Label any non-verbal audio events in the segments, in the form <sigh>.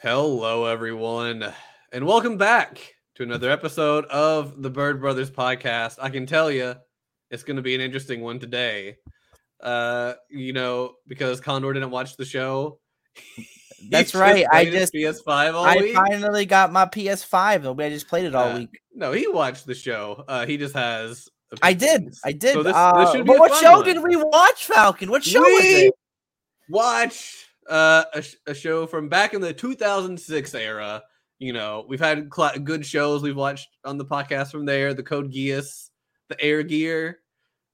Hello, everyone, and welcome back to another episode of the Bird Brothers podcast. I can tell you it's going to be an interesting one today. Uh, you know, because Condor didn't watch the show. <laughs> That's right, I just- PS5 all I week. finally got my PS5. I just played it all Uh, week. No, he watched the show. Uh, he just has. I did. I did. So this, uh, this but what show one. did we watch, Falcon? What show was We it? watch uh, a, sh- a show from back in the 2006 era. You know, we've had cl- good shows we've watched on the podcast from there. The Code Geass, the Air Gear.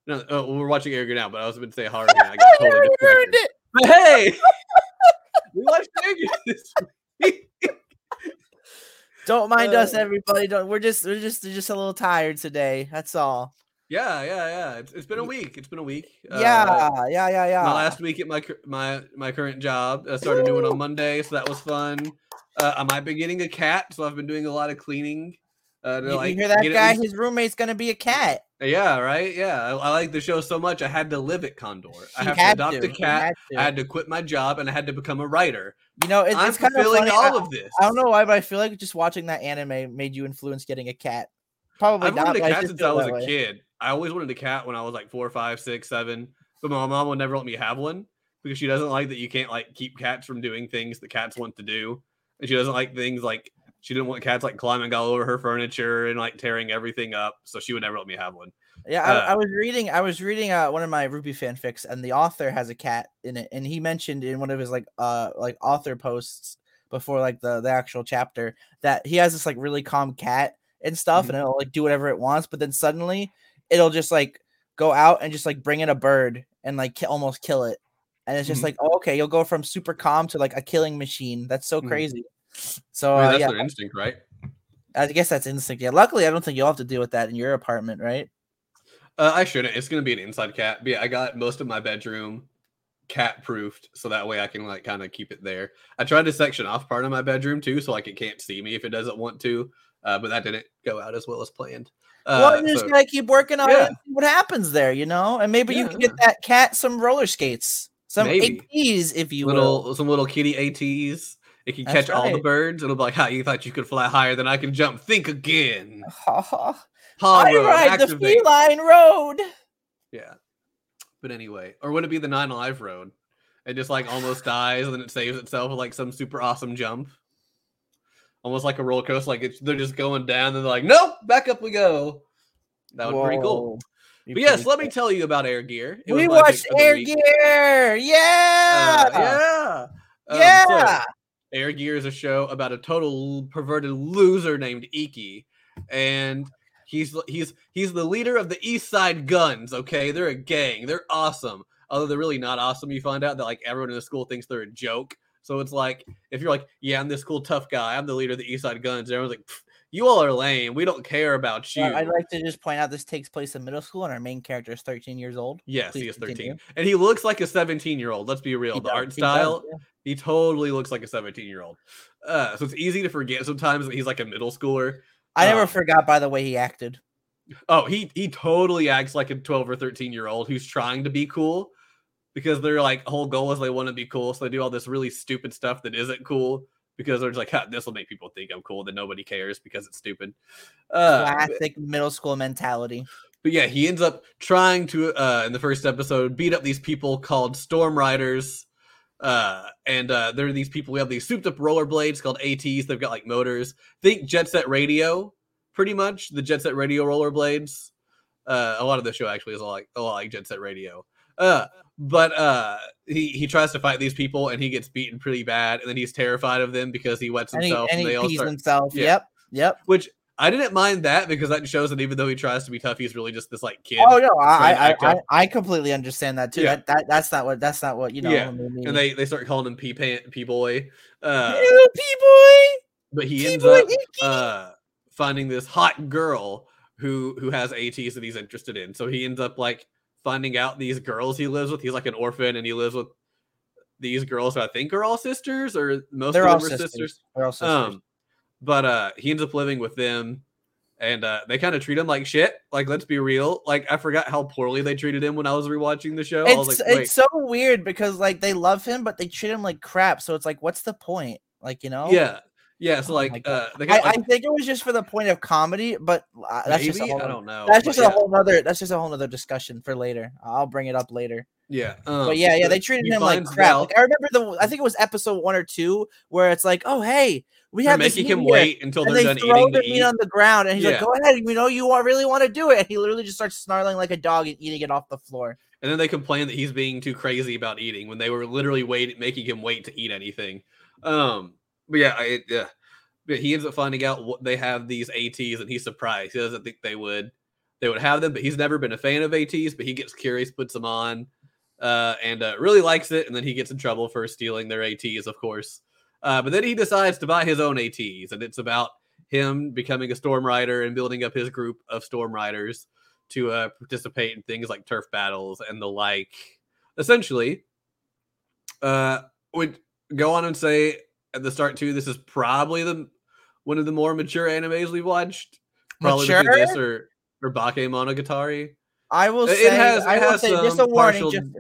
No, oh, we're watching Air Gear now, but I was going to say Hard Gear. I got <laughs> totally ruined it. But hey, <laughs> we watched Air Gear this week. Don't mind us, Uh, everybody. Don't. We're just we're just just a little tired today. That's all. Yeah, yeah, yeah. It's, it's been a week. It's been a week. Uh, yeah, yeah, yeah, yeah. my last week at my my my current job. I started a new one on Monday, so that was fun. Uh, I might be getting a cat, so I've been doing a lot of cleaning. Uh, to, you, like, hear that guy? least- His roommate's gonna be a cat. yeah, right. Yeah, I, I like the show so much. I had to live at Condor. I have to adopt to. a cat. had. I had to quit my job, and I had to become a writer. You know, it, I'm it's kind of funny. all I, of this. I don't know why, but I feel like just watching that anime made you influence getting a cat. Probably I've not. wanted a cat since I was a way. kid. I always wanted a cat when I was like four, five, six, seven. But my mom would never let me have one because she doesn't like that you can't like keep cats from doing things that cats want to do. And she doesn't like things like she didn't want cats like climbing all over her furniture and like tearing everything up. So she would never let me have one. Yeah, Uh, I, I was reading. I was reading uh, one of my RWBY fanfics, and the author has a cat in it, and he mentioned in one of his like uh like author posts before like the the actual chapter that he has this like really calm cat and stuff, Mhm. and it'll like do whatever it wants, but then suddenly it'll just like go out and just like bring in a bird and like ki- almost kill it, and it's just Mhm. like oh, okay, you'll go from super calm to like a killing machine. That's so Mhm. crazy. So I mean, uh, that's yeah, their instinct, right? I guess that's instinct. Yeah, luckily I don't think you'll have to deal with that in your apartment, right? Uh, I shouldn't. It's gonna be an inside cat. But yeah, I got most of my bedroom cat proofed, so that way I can like kind of keep it there. I tried to section off part of my bedroom too, so like it can't see me if it doesn't want to. Uh, but that didn't go out as well as planned. Uh, well, you just so- gotta keep working on yeah. it. What happens there, you know? And maybe you Yeah, can get that cat some roller skates, some Maybe. ATs, if you will. little some little kitty ATs. It can That's catch all the birds. It'll be like, "How you thought you could fly higher than I can jump? Think again." <laughs> I Paw road, ride the activate. feline road. Yeah. But anyway, or would it be the nine alive road? It just like almost dies and then it saves itself with like some super awesome jump. Almost like a roller coaster, like it's they're just going down and they're like, nope, back up we go. That would be pretty cool. But yes, let me tell you about Air Gear. It We watched Air. Gear. Yeah. Uh, yeah. Um, so, yeah. Air Gear is a show about a total perverted loser named Ikki, and he's he's he's the leader of the East Side Guns. Okay, they're a gang. They're awesome. Although they're really not awesome. You find out that like everyone in the school thinks they're a joke. So it's like if you're like, yeah, I'm this cool tough guy. I'm the leader of the East Side Guns. Everyone's like, you all are lame. We don't care about you. Uh, I'd like to just point out this takes place in middle school, and our main character is 13 years old. yes, he is 13, continue. and he looks like a 17 year old. Let's be real. He the does, art he does, style. yeah. He totally looks like a 17 year old. Uh, so it's easy to forget sometimes that he's like a middle schooler. I never Um, forgot by the way he acted. Oh, he he totally acts like a 12 or 13 year old who's trying to be cool because their like whole goal is they want to be cool. So they do all this really stupid stuff that isn't cool because they're just like, "Ha, this will make people think I'm cool. Then nobody cares because it's stupid. Uh, but- Classic middle school mentality. but yeah, he ends up trying to uh in the first episode beat up these people called Storm Riders. Uh and uh they're these people we have these souped up rollerblades called ATs. They've got like motors. Think Jet Set Radio, pretty much. The Jet Set Radio rollerblades. Uh a lot of the show actually is a lot like a lot like Jet Set Radio. Uh but uh he he tries to fight these people and he gets beaten pretty bad and then he's terrified of them because he wets And he, himself and and he they all pees start himself. yeah. Yep. Yep. which I didn't mind that because that shows that even though he tries to be tough, he's really just this like kid. Oh no, I I, I. I completely understand that too. Yeah. That, that that's not what that's not what you know. Yeah, and they they start calling him P Pant P Boy. Uh, Ew, P-boy, but he ends P-boy, up Icky. uh finding this hot girl who who has ATs that he's interested in. So he ends up like finding out these girls he lives with. He's like an orphan and he lives with these girls who I think are all sisters or most They're of them are sisters. sisters. They're all sisters. Um, but uh, he ends up living with them, and uh, they kind of treat him like shit. Like, let's be real. Like, I forgot how poorly they treated him when I was rewatching the show. It's like, it's so weird because like they love him, but they treat him like crap. So it's like, what's the point? Like you know. Yeah, yeah. So Oh like, God. uh, I, got I think it was just for the point of comedy, but uh, that's just a whole, I don't know. that's just yeah, a whole nother that's just a whole nother discussion for later. I'll bring it up later. Yeah, um, but yeah, yeah, they treated him like crap. Like, I remember the I think it was episode one or two where it's like, oh hey, we have making him here," wait until And they're they done throw eating the meat eat. on the ground, and he's like, "Go ahead, you know you want, really want to do it." And he literally just starts snarling like a dog and eating it off the floor. And then they complain that he's being too crazy about eating when they were literally wait making him wait to eat anything. Um, but yeah, I, yeah. But he ends up finding out what they have these ATs, and he's surprised. He doesn't think they would they would have them, but he's never been a fan of ATs. But he gets curious, puts them on, uh, and uh, really likes it. And then he gets in trouble for stealing their ATs, of course. Uh, but then he decides to buy his own ATs, and it's about him becoming a storm rider and building up his group of storm riders to uh, participate in things like turf battles and the like. Essentially, uh, would go on and say at the start too. This is probably the one of the more mature animes we've watched. Probably Mature? this or or Bakemonogatari. I will It say, has- I will say, just a warning, partial- just,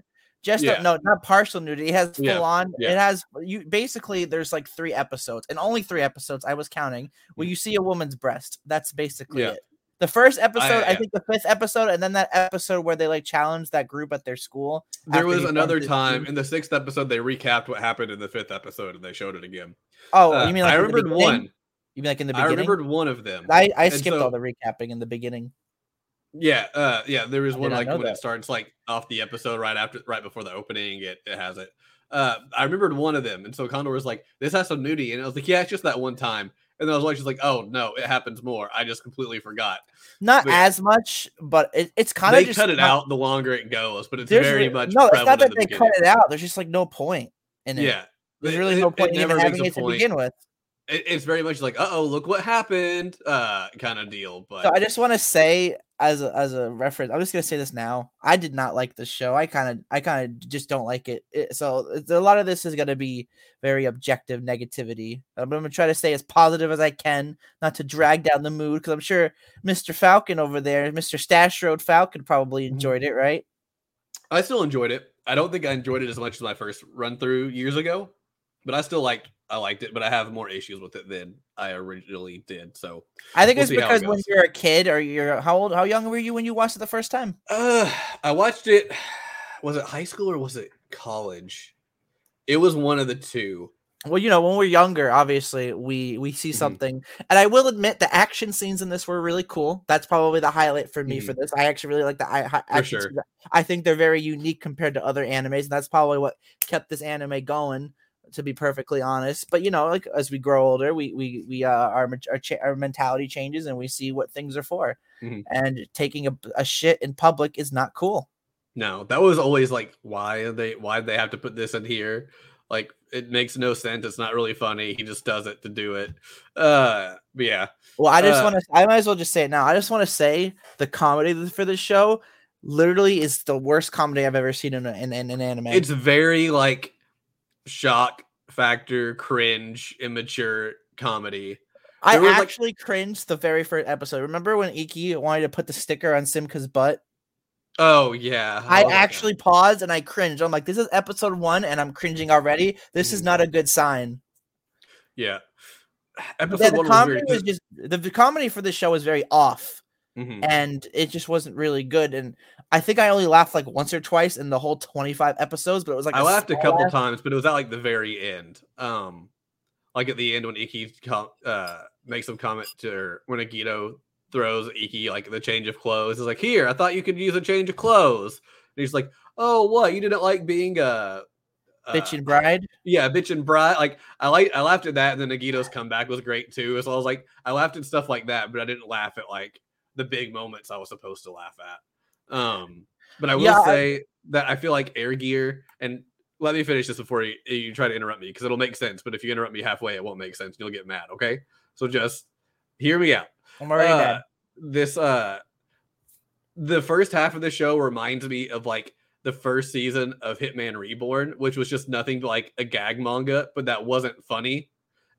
just a- no, not partial nudity. It has full Yeah, on. yeah. It has you basically. There's like three episodes, and only three episodes. I was counting where you see a woman's breast. That's basically Mm. Yeah. it. The first episode, I yeah. think the fifth episode, and then that episode where they like challenged that group at their school. There was another time in the sixth episode they recapped what happened in the fifth episode and they showed it again. Oh, Uh, you mean like I remembered one. You mean like in the beginning? I remembered one of them. I, I skipped so- all the recapping in the beginning. Yeah, uh, yeah. There was I one like when that. it starts like off the episode right after, right before the opening. It, it has it. Uh, I remembered one of them, and so Condor was like, "This has some nudity," and I was like, "Yeah, it's just that one time." And then I was like, "She's like, oh no, it happens more. I just completely forgot." Not But- as much, but it, it's kind of They just cut it not- out the longer it goes, but it's very much no. It's not that the they beginning. cut it out. There's just like no point in it. Yeah, There's really it- no point in even having it to point. begin with. It, it's very much like, "Uh oh, look what happened," uh, kind of deal. But So I just want to say, as a, as a reference, I'm just gonna say this now. I did not like this show. I kind of, I kind of just don't like it. it. So a lot of this is gonna be very objective negativity. I'm gonna try to stay as positive as I can, not to drag down the mood, because I'm sure Mr. Falcon over there, Mr. Stash Road Falcon, probably Mm-hmm. enjoyed it, right? I still enjoyed it. I don't think I enjoyed it as much as my first run through years ago, but I still liked I liked it. But I have more issues with it than I originally did. So, I think We'll it's how it because when you're a kid, or you're how old, how young were you when you watched it the first time? uh, I watched it. Was it high school or was it college? It was one of the two. well you know when we're younger obviously we we see Mhm. something and i will admit the action scenes in this were really cool that's probably the highlight for me for this i actually really like the I, action Mm-hmm. sure. scenes. i think they're very unique compared to other animes and that's probably what kept this anime going to be perfectly honest but you know like as we grow older we we we uh our our, cha- our mentality changes and we see what things are for Mhm. and taking a, a shit in public is not cool No, that was always like, why are they? Why they have to put this in here? Like, it makes no sense. It's not really funny. He just does it to do it. Uh, yeah, Well, I just Uh, want to. I might as well just say it now. I just want to say the comedy for this show literally is the worst comedy I've ever seen in a- in, in an anime. it's very like shock factor, cringe, immature comedy. I was, like- actually cringed the very first episode. Remember when Ikki wanted to put the sticker on Simca's butt? Oh yeah, I Oh, yeah. actually paused and I cringed. I'm like, this is episode one, and I'm cringing already. This is not a good sign. yeah. <sighs> Episode yeah, the one was comedy weird. was just the, comedy for this show was very off. Mhm. and it just wasn't really good. And I think I only laughed like once or twice in the whole 25 episodes, but it was like I laughed a couple times, but it was at like the very end. Um, like at the end when Ikki com- uh makes some comment to her, when Agito throws Ikki like the change of clothes. It's like, here, I thought you could use a change of clothes. And he's like, oh, what? You didn't like being a bitch uh, and bride. yeah, bitch and bride. Like I like I laughed at that, and then Agito's comeback was great too. So I was like, I laughed at stuff like that, but I didn't laugh at like the big moments I was supposed to laugh at. Um, but I will Yeah, I- say that I feel like Air Gear, and let me finish this before you, you try to interrupt me because it'll make sense. But if you interrupt me halfway, it won't make sense. You'll get mad. Okay, so just hear me out I'm already uh, mad. this uh the first half of the show reminds me of like the first season of Hitman Reborn, which was just nothing but like a gag manga, but that wasn't funny.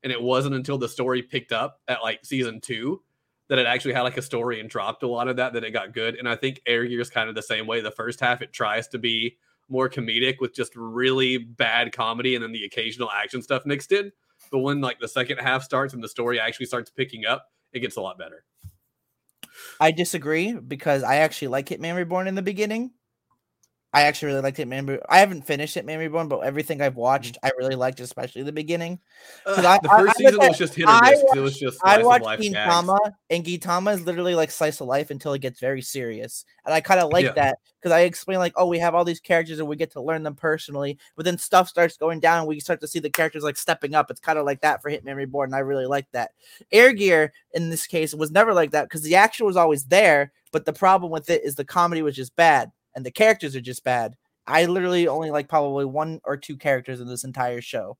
And it wasn't until the story picked up at like season two that it actually had like a story and dropped a lot of that that it got good. And I think Air Gear is kind of the same way. The first half it tries to be more comedic with just really bad comedy and then the occasional action stuff mixed in. but when like the second half starts and the story actually starts picking up, it gets a lot better. I disagree because I actually like Hitman Reborn in the beginning. I actually really liked Hitman. Re- I haven't finished Hitman Reborn, but everything I've watched, I really liked, especially the beginning. Uh, I- the I- first I season look was at- just hit or I miss. 'cause it was just I watched. Gintama, and Gintama is literally like slice of life until it gets very serious, and I kind of like Yeah. that because I explain like, oh, we have all these characters and we get to learn them personally, but then stuff starts going down, and we start to see the characters like stepping up. It's kind of like that for Hitman Reborn, and I really like that. Air Gear in this case was never like that because the action was always there, but the problem with it is the comedy was just bad and the characters are just bad. I literally only like probably one or two characters in this entire show.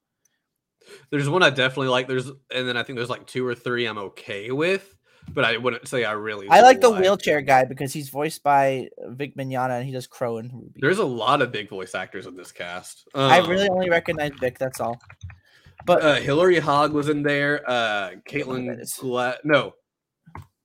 There's one I definitely like. There's and then I think there's like two or three I'm okay with, but I wouldn't say I really. I like the like. wheelchair guy because he's voiced by Vic Mignogna and he does Qrow and RWBY. There's a lot of big voice actors in this cast. I Um, really only recognize Vic. That's all. But uh, Hilary Haag was in there. Uh, know who that Caitlin. Gla- no,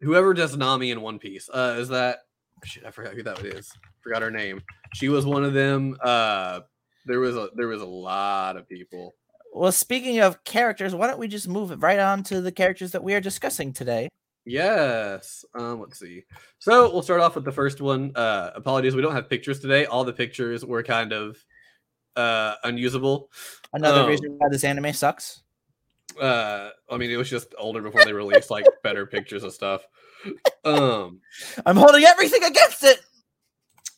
whoever does Nami in One Piece. Uh, is that shit? I forgot who that is. Forgot her name. She was one of them. Uh, there was a there was a lot of people. well, speaking of characters, why don't we just move it right on to the characters that we are discussing today? Yes. Um, let's see. So we'll start off with the first one. Uh, apologies, we don't have pictures today. All the pictures were kind of uh unusable. Another Oh. reason why this anime sucks. Uh, I mean, it was just older before they released like better pictures of stuff. <laughs> Um, I'm holding everything against it.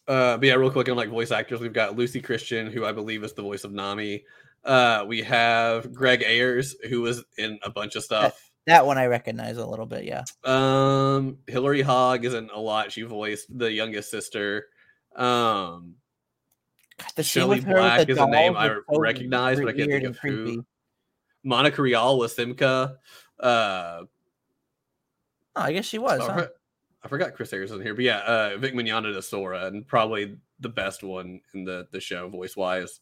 Uh, but yeah, real quick on like voice actors, we've got Lucy Christian, who I believe is the voice of Nami. Uh, we have Greg Ayres, who was in a bunch of stuff. That one I recognize a little bit. Yeah. Um, Hilary Haag is in a lot. She voiced the youngest sister. Um, God, the scene Shelley her Black the is a name I recognize, but I can't think of who. Monica Rial was Simca. Uh, Oh, I guess she was. Huh? I forgot Chris in here, but yeah, uh, Vic Mignogna to Sora, and probably the best one in the the show voice wise.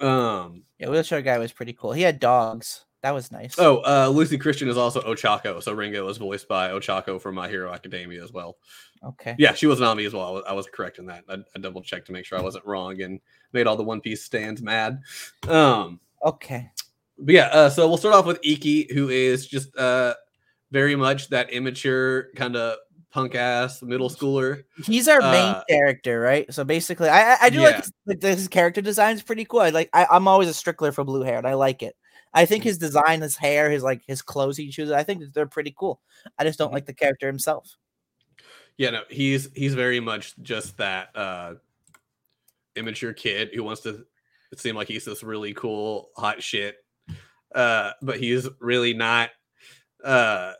Um. Yeah, wheelchair guy was pretty cool. He had dogs. That was nice. Oh, uh, Lucy Christian is also Ochako, so Ringo was voiced by Ochako from My Hero Academia as well. okay. Yeah, she was Nami as well. I was, I was correct in that. I, I double checked to make sure I wasn't wrong and made all the One Piece stands mad. Um. Okay. But yeah, uh, so we'll start off with Iki, who is just uh very much that immature kind of punk ass middle schooler. He's our main Uh, character, right? So basically, I I, do Yeah. like his, like his character design is pretty cool. I like I, I'm always a stickler for blue hair, and I like it. I think Mm-hmm. his design, his hair, his like his clothes he chooses, I think they're pretty cool. I just Mm-hmm. don't like the character himself. Yeah, no, he's he's very much just that uh immature kid who wants to seem like he's this really cool hot shit. Uh but he's really not uh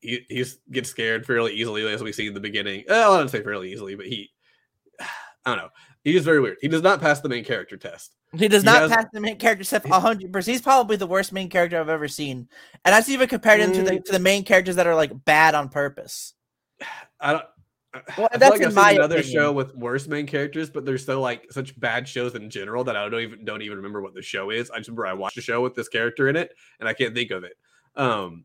he he's gets scared fairly easily as we see in the beginning. Uh, I don't say fairly easily, but he <sighs> I don't know. He's very weird. He does not pass the main character test. He does He not has- pass the main character stuff hundred percent. He's probably the worst main character I've ever seen, and that's even compared him to the Mm. to the main characters that are like bad on purpose. <sighs> I don't. Well, I that's like in I've my another opinion. show with worse main characters, but they're so like such bad shows in general that I don't even don't even remember what the show is. I just remember I watched a show with this character in it, and I can't think of it. Um,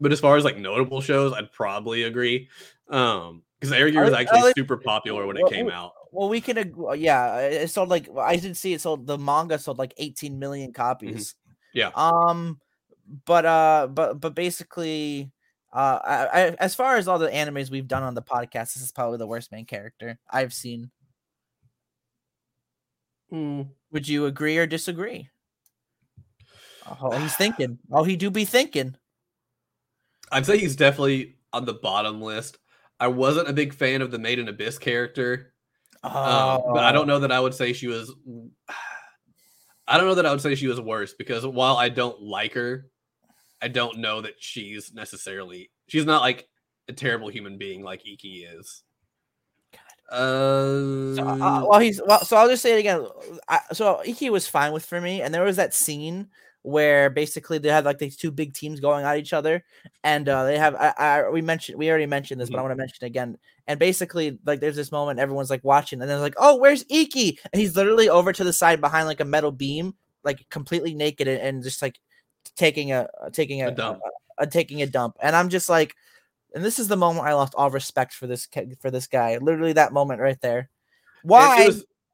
but as far as like notable shows, I'd probably agree. Um, because Air Gear was I- I actually super popular when it well, came out. Well, we can, ag- uh, yeah. It sold like I didn't see it sold. The manga sold like 18 million copies. Mm-hmm. Yeah. Um, but uh, but but basically, uh, I, I, as far as all the animes we've done on the podcast, this is probably the worst main character I've seen. Would you agree or disagree? Oh, he's thinking. Oh, he do be thinking. I'd say he's definitely on the bottom list. I wasn't a big fan of the Made in Abyss character. Um, but I don't know that I would say she was. <sighs> I don't know that I would say she was worse because while I don't like her, I don't know that she's necessarily. She's not like a terrible human being like Ikki is. Uh, So, uh, well, he's well. So I'll just say it again. I, so Ikki was fine with for me, and there was that scene where basically they had like these two big teams going at each other, and uh, they have. I, I we mentioned we already mentioned this, but I want to mention again. And basically, like there's this moment everyone's like watching, and they're like, "Oh, where's Ikki?" And he's literally over to the side behind like a metal beam, like completely naked and, and just like taking a taking a, A dump. a- a- taking a dump. And I'm just like, and this is the moment I lost all respect for this for this guy. Literally that moment right there. Why?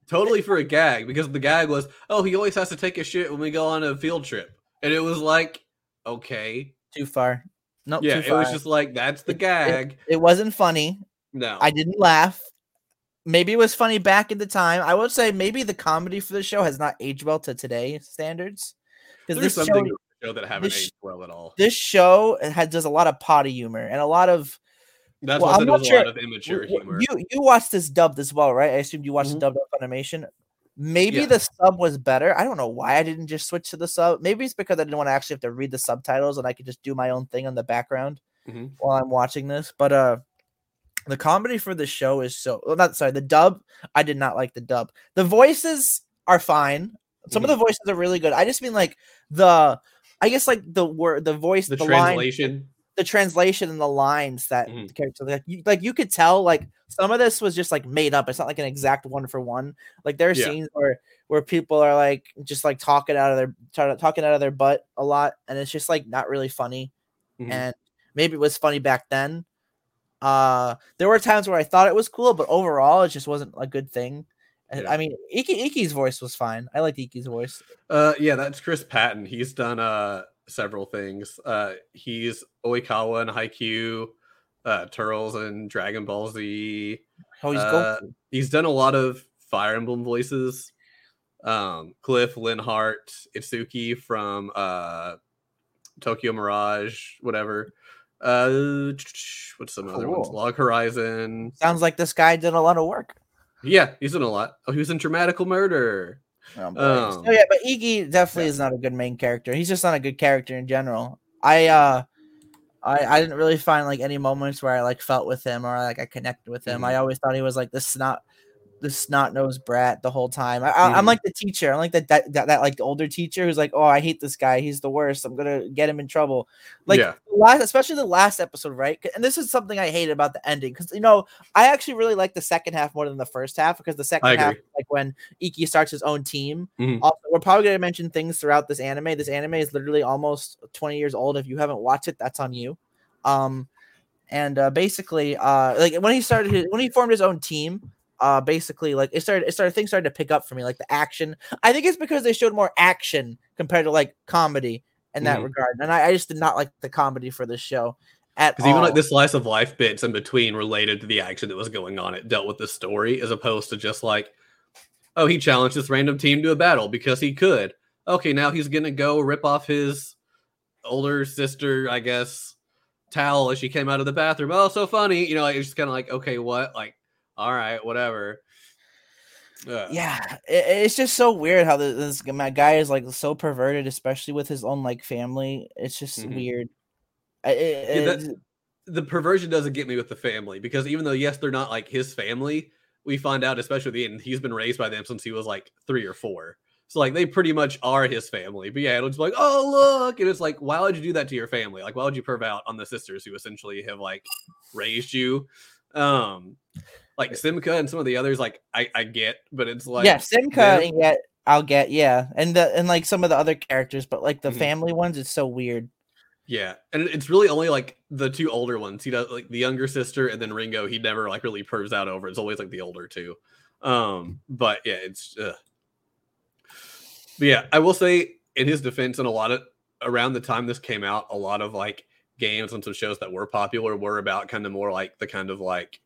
It totally for a gag because the gag was, oh, he always has to take a shit when we go on a field trip. and it was like, okay, Too far. Nope. yeah, it was just like that's the It- it- gag. It wasn't funny. no, I didn't laugh. Maybe it was funny back in the time. I would say maybe the comedy for the show has not aged well to today's standards. Because there's this some show, show that haven't this- aged well at all. this show has does a lot of potty humor and a lot of That's well, why I'm not sure- a lot of immature humor. You you watched this dubbed as well, right? I assumed you watched Mhm. the dubbed animation. Maybe Yeah. the sub was better. I don't know why I didn't just switch to the sub. Maybe it's because I didn't want to actually have to read the subtitles and I could just do my own thing on the background Mhm. while I'm watching this. But uh the comedy for the show is so well, not sorry, the dub. I did not like the dub. The voices are fine. Some Mm-hmm. of the voices are really good. I just mean like the I guess like the word the voice the, the, line translation. The translation and the lines that Mhm. the character like you, like you could tell like some of this was just like made up. It's not like an exact one for one. Like there are Yeah. scenes where where people are like just like talking out of their try- talking out of their butt a lot, and it's just like not really funny. Mhm. And maybe it was funny back then. Uh, there were times where I thought it was cool, but overall, it just wasn't a good thing. Yeah. I mean, Ikki Ikki's voice was fine. I liked Ikki's voice. Uh, yeah, that's Chris Patton. He's done uh several things. Uh, he's Oikawa and Haikyuu, uh, Turtles and Dragon Ball Z. Oh, he's Uh, he's done a lot of Fire Emblem voices. Um, Cliff Linhardt, Itsuki from uh Tokyo Mirage, whatever. Uh, what's some other ones? Log Horizon. Sounds like this guy did a lot of work. Yeah, he's in a lot. Oh, he was in Dramatical Murder. Oh. Um, So, yeah, but Iggy definitely yeah. is not a good main character. He's just not a good character in general. I uh I, I didn't really find like any moments where I like felt with him or like I connected with him. Mhm. I always thought he was like this snot this snot nosed brat the whole time. I, Mhm. like the teacher. I'm like that, that that that like older teacher who's like, oh, I hate this guy. He's the worst. I'm gonna get him in trouble. Like Yeah. last, especially the last episode, right? And this is something I hate about the ending because you know I actually really like the second half more than the first half because the second half, like when Ikki starts his own team. Mhm. Also, we're probably gonna mention things throughout this anime. This anime is literally almost 20 years old. If you haven't watched it, that's on you. Um, and uh, basically, uh, like when he started his, when he formed his own team, uh, basically like it started, it started things started to pick up for me, like the action. I think it's because they showed more action compared to like comedy in that Mhm. regard, and I, I just did not like the comedy for this show at Because even like the slice of life bits in between related to the action that was going on, it dealt with the story as opposed to just like, oh, he challenged this random team to a battle because he could. Okay, now he's gonna go rip off his older sister, I guess, towel as she came out of the bathroom. Oh, so funny, you know. Like, it's just kind of like, okay, what? Like, all right, whatever. Ugh. yeah it, it's just so weird how this, this my guy is like so perverted especially with his own like family it's just Mhm. weird it- Yeah, that- the perversion doesn't get me with the family because even though yes they're not like his family we find out especially at the end he's been raised by them since he was like three or four so like they pretty much are his family but yeah it'll just be like oh look and it's like why would you do that to your family like why would you perv out on the sisters who essentially have like raised you um like simca and some of the others like i i get but it's like yeah them- and yet i'll get yeah and the and like some of the other characters but like the Mhm. family ones it's so weird Yeah, and it's really only like the two older ones. He does like the younger sister, and then Ringo. He never like really pervs out over. It's always like the older two. Um, but yeah, it's. Uh... But yeah, I will say in his defense, and a lot of around the time this came out, a lot of like games and some shows that were popular were about kind of more like the kind of like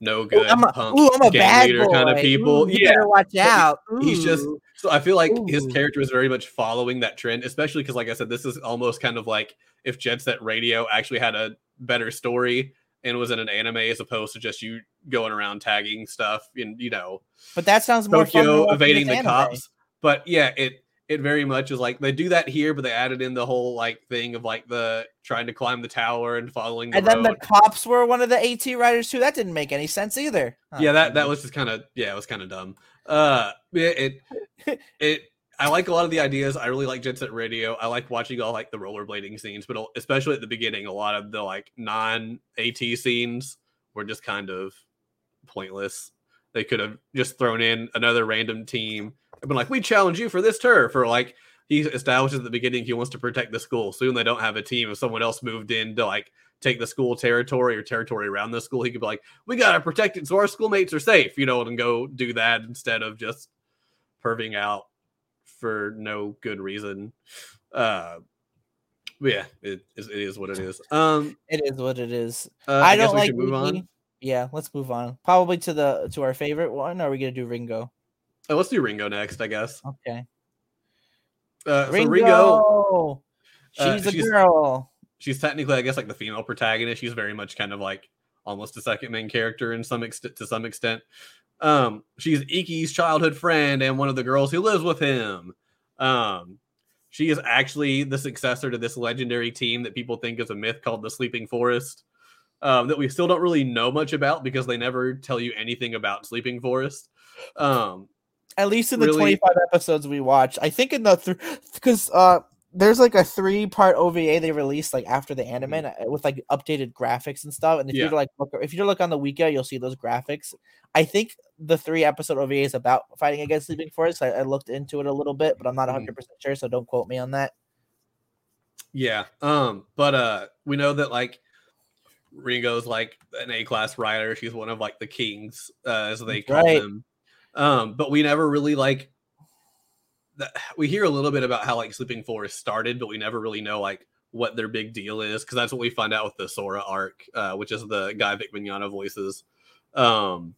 no Ooh, good I'm a, punk ooh, I'm a gang bad leader boy. kind of people. Ooh, you yeah, better watch out he's just so I feel like his character is very much following that trend, especially because, like I said, this is almost kind of like if Jet Set Radio actually had a better story and was in an anime as opposed to just you going around tagging stuff in you know but that sounds more Tokyo evading the anime. cops. But yeah, it it very much is like they do that here, but they added in the whole like thing of like the trying to climb the tower and following the and then the cops were one of the AT riders too. That didn't make any sense either. Huh. yeah that that was just kind of yeah it was kind of dumb uh it, it <laughs> it i like a lot of the ideas i really like jet set radio i like watching all like the rollerblading scenes but especially at the beginning a lot of the like non at scenes were just kind of pointless they could have just thrown in another random team and been like we challenge you for this turf or like he establishes at the beginning he wants to protect the school soon they don't have a team if someone else moved in to like take the school territory or territory around the school he could be like we gotta protect it so our schoolmates are safe, you know, and go do that instead of just perving out for no good reason. Uh, but yeah, it is, it is what it is. Um, It is what it is. uh, I, guess don't we like move on. Yeah, let's move on. Probably to the to our favorite one. Or are we gonna do Ringo? Oh, let's do Ringo next, I guess. Okay. Uh, so Ringo. Ringo, uh, She's a she's- girl. she's technically, I guess, like the female protagonist. She's very much kind of like almost a second main character in some extent. To some extent, um, she's Ikki's childhood friend and one of the girls who lives with him. Um, she is actually the successor to this legendary team that people think is a myth called the Sleeping Forest. Um, that we still don't really know much about because they never tell you anything about Sleeping Forest. Um, At least in the really- 25 episodes we watched. I think in the three because uh there's like a three part OVA they released like after the anime uh, with like updated graphics and stuff. And if Mm-hmm. Yeah. you like look if you look on the wiki, you'll see those graphics. I think the three episode OVA is about fighting against Sleeping Forest. I, I looked into it a little bit, but I'm not Mhm. 100 percent sure, so don't quote me on that. Yeah. Um, but uh we know that like Ringo's like an A class rider. She's one of like the kings, uh, as they That's call right. them. Um, but we never really like that we hear a little bit about how like Sleeping Forest started, but we never really know like what their big deal is because that's what we find out with the Sora arc, uh, which is the guy Vic Mignogna voices. Um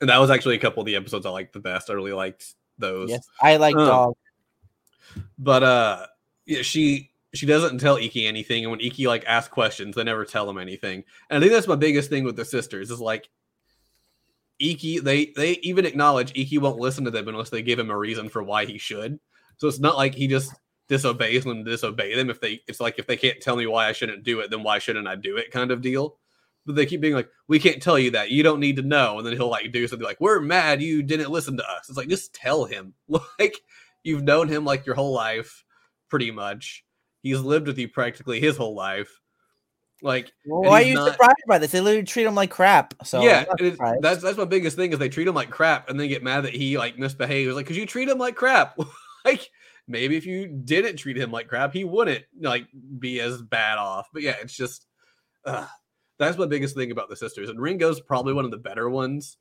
and that was actually a couple of the episodes I liked the best. I really liked those. Yes, I like Um, dog. But uh yeah, she she doesn't tell Ikki anything, and when Ikki like asks questions, they never tell him anything. And I think that's my biggest thing with the sisters is like Ikki, they they even acknowledge Ikki won't listen to them unless they give him a reason for why he should. So it's not like he just disobeys them, disobey them. If they it's like if they can't tell me why I shouldn't do it, then why shouldn't I do it kind of deal. But they keep being like, we can't tell you that. You don't need to know. And then he'll like do something like, we're mad you didn't listen to us. It's like, just tell him. <laughs> Like, you've known him like your whole life, pretty much. He's lived with you practically his whole life. Like, Well, why are you not- surprised by this? They literally treat him like crap. So yeah, that's that's my biggest thing is they treat him like crap and then get mad that he like misbehaves. Like, cause you treat him like crap. <laughs> like, maybe if you didn't treat him like crap, he wouldn't like be as bad off. But yeah, it's just uh, that's my biggest thing about the sisters. And Ringo's probably one of the better ones.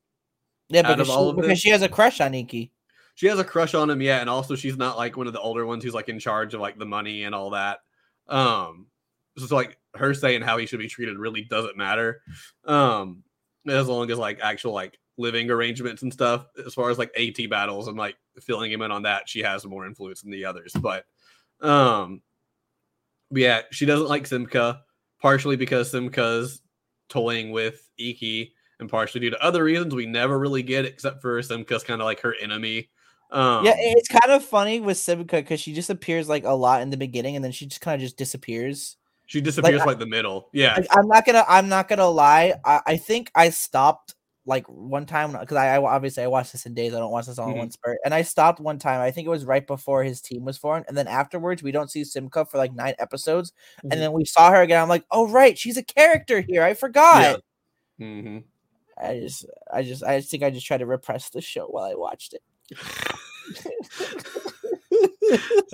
yeah, because, she, because she has a crush on Ikki. She has a crush on him, yeah, and also she's not like one of the older ones who's like in charge of like the money and all that. Um, so like her saying how he should be treated really doesn't matter. Um, as long as like actual like living arrangements and stuff, as far as like AT battles and like filling him in on that, she has more influence than the others. But um, yeah, she doesn't like Simca, partially because Simca's toying with Ikki, and partially due to other reasons we never really get, except for Simca's kind of like her enemy. Um, yeah, it's kind of funny with Simca because she just appears like a lot in the beginning and then she just kind of just disappears. She disappears I- like the middle. Yeah, Like, I'm not gonna, I'm not gonna lie. I, I think I stopped like one time because I, I obviously I watched this in days. I don't watch this all in Mhm. one spurt, and I stopped one time. I think it was right before his team was formed, and then afterwards we don't see Simca for like nine episodes, Mhm. and then we saw her again. I'm like, oh right, she's a character here. I forgot. hmm I just, I just, I just think I just tried to repress the show while I watched it.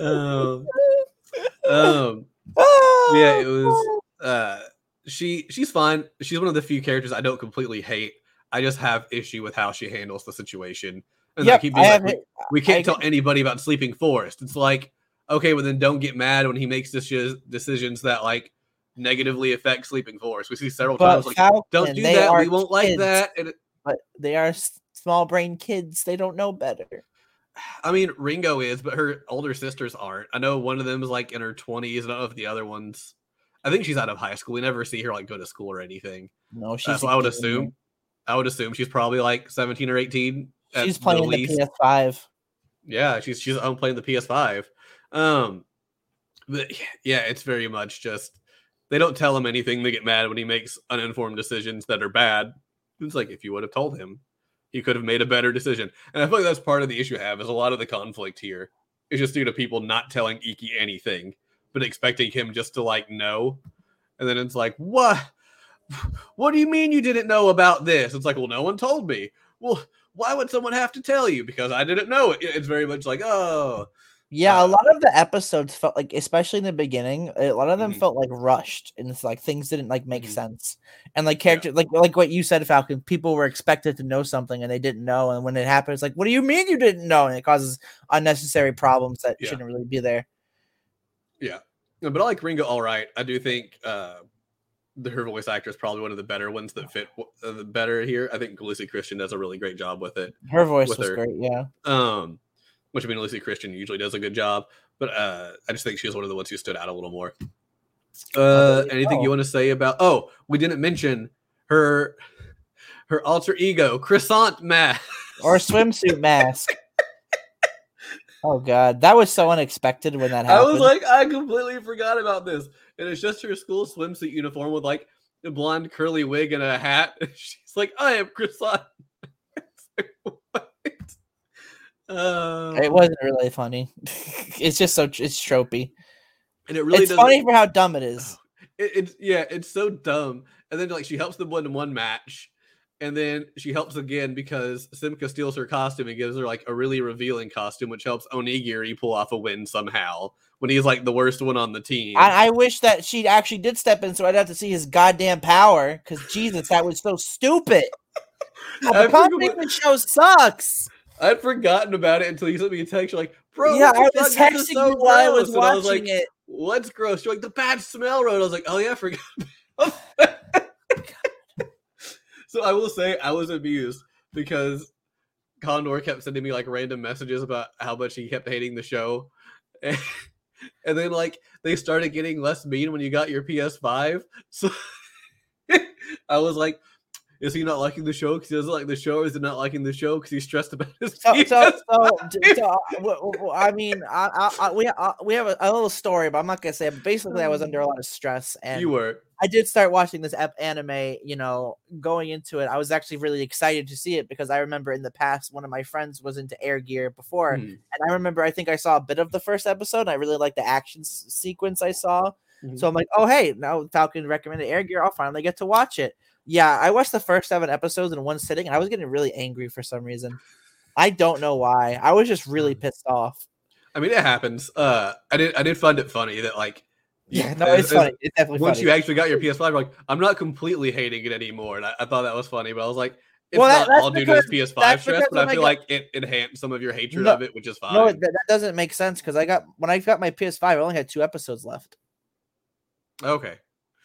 <laughs> um, um, yeah, it was. Uh, she she's fine. She's one of the few characters I don't completely hate. I just have issue with how she handles the situation. And Yep, keep being like, we, we can't I tell anybody about Sleeping Forest. It's like, okay, well then don't get mad when he makes deci- decisions that like negatively affect Sleeping Forest. We see several But times like, Falcon, don't do that. We won't like that. And it- But they are small brain kids. They don't know better. I mean, Ringo is, but her older sisters aren't. I know one of them is like in her twenties. I don't know if the other ones. I think she's out of high school. We never see her like go to school or anything. No, Uh, she's. so a I would assume. I would assume she's probably like seventeen or eighteen. at she's playing the least. PS5. Yeah, she's she's home playing the PS5. Um, but yeah, it's very much just they don't tell him anything. They get mad when he makes uninformed decisions that are bad. It's like if you would have told him, he could have made a better decision. And I feel like that's part of the issue I have is a lot of the conflict here is just due to people not telling Ikki anything, but expecting him just to like know. And then it's like, what? <sighs> What do you mean you didn't know about this? It's like, well, no one told me. Well, why would someone have to tell you? Because I didn't know it. It's very much like, oh, Yeah, a lot of the episodes felt like, especially in the beginning, a lot of them Mhm. felt like rushed, and it's like things didn't like make Mhm. sense. And like character, like like what you said, Falcon, people were expected to know something and they didn't know, and when it happens, like, what do you mean you didn't know? And it causes unnecessary problems that Yeah. shouldn't really be there. Yeah, No, but I like Ringo all right. I do think uh, the her voice actor is probably one of the better ones that fit uh, the better here. I think Lucy Christian does a really great job with it. Her voice was her- great. Yeah. Um, which I mean, Lucy Christian usually does a good job, but uh, I just think she was one of the ones who stood out a little more. Uh, anything go. you want to say about? Oh, we didn't mention her her alter ego, Croissant Matt. Or swimsuit <laughs> mask. Oh god, that was so unexpected when that happened. I was like, I completely forgot about this, and it's just her school swimsuit uniform with like a blonde curly wig and a hat. <laughs> She's like, I am Croissant. <laughs> Like? Um, it wasn't really funny. <laughs> it's just so it's tropey. and it really it's funny for how dumb it is. <sighs> It, it's yeah, it's so dumb. And then like she helps them win one match, and then she helps again because Simca steals her costume and gives her like a really revealing costume, which helps Onigiri pull off a win somehow when he's like the worst one on the team. I, I wish that she actually did step in so I'd have to see his goddamn power. Because Jesus, that was so stupid. <laughs> Oh, the forgot- show sucks. I'd forgotten about it until you sent me a text. You're like, bro, yeah, I was fuck? This is texting so you while I was gross." And I was watching like, it. what's gross? You're like the bad smell road. I was like, oh yeah, I forgot. <laughs> so I will say I was amused because Condor kept sending me like random messages about how much he kept hating the show. And, <laughs> and then like they started getting less mean when you got your PS5. So <laughs> I was like, is he not liking the show because he doesn't like the show, or is he not liking the show because he's stressed about his So, so, PS5? so, <laughs> so w- I mean, I, I, I, we uh, we have a, a little story, but I'm not gonna say. It. But basically, I was under a lot of stress, and you were. I did start watching this anime. You know, going into it, I was actually really excited to see it because I remember in the past, one of my friends was into Air Gear before, Hmm. and I remember I think I saw a bit of the first episode. And I really liked the action s- sequence I saw, Mhm. so I'm like, oh hey, now Falcon recommended Air Gear. I'll finally get to watch it. Yeah, I watched the first seven episodes in one sitting, and I was getting really angry for some reason. I don't know why. I was just really Hmm. pissed off. I mean, it happens. Uh, I did. I did find it funny that like, <laughs> Yeah, no, as- it's funny. It's definitely Once funny. you actually got your PS5, you're like, I'm not completely hating it anymore, and I, I thought that was funny. But I was like, it's Well, that- not that's all due to his PS5 stress, but I feel got- like it enhanced some of your hatred No, of it, which is fine. No, that, that doesn't make sense because I got when I got my PS5, I only had two episodes left. okay.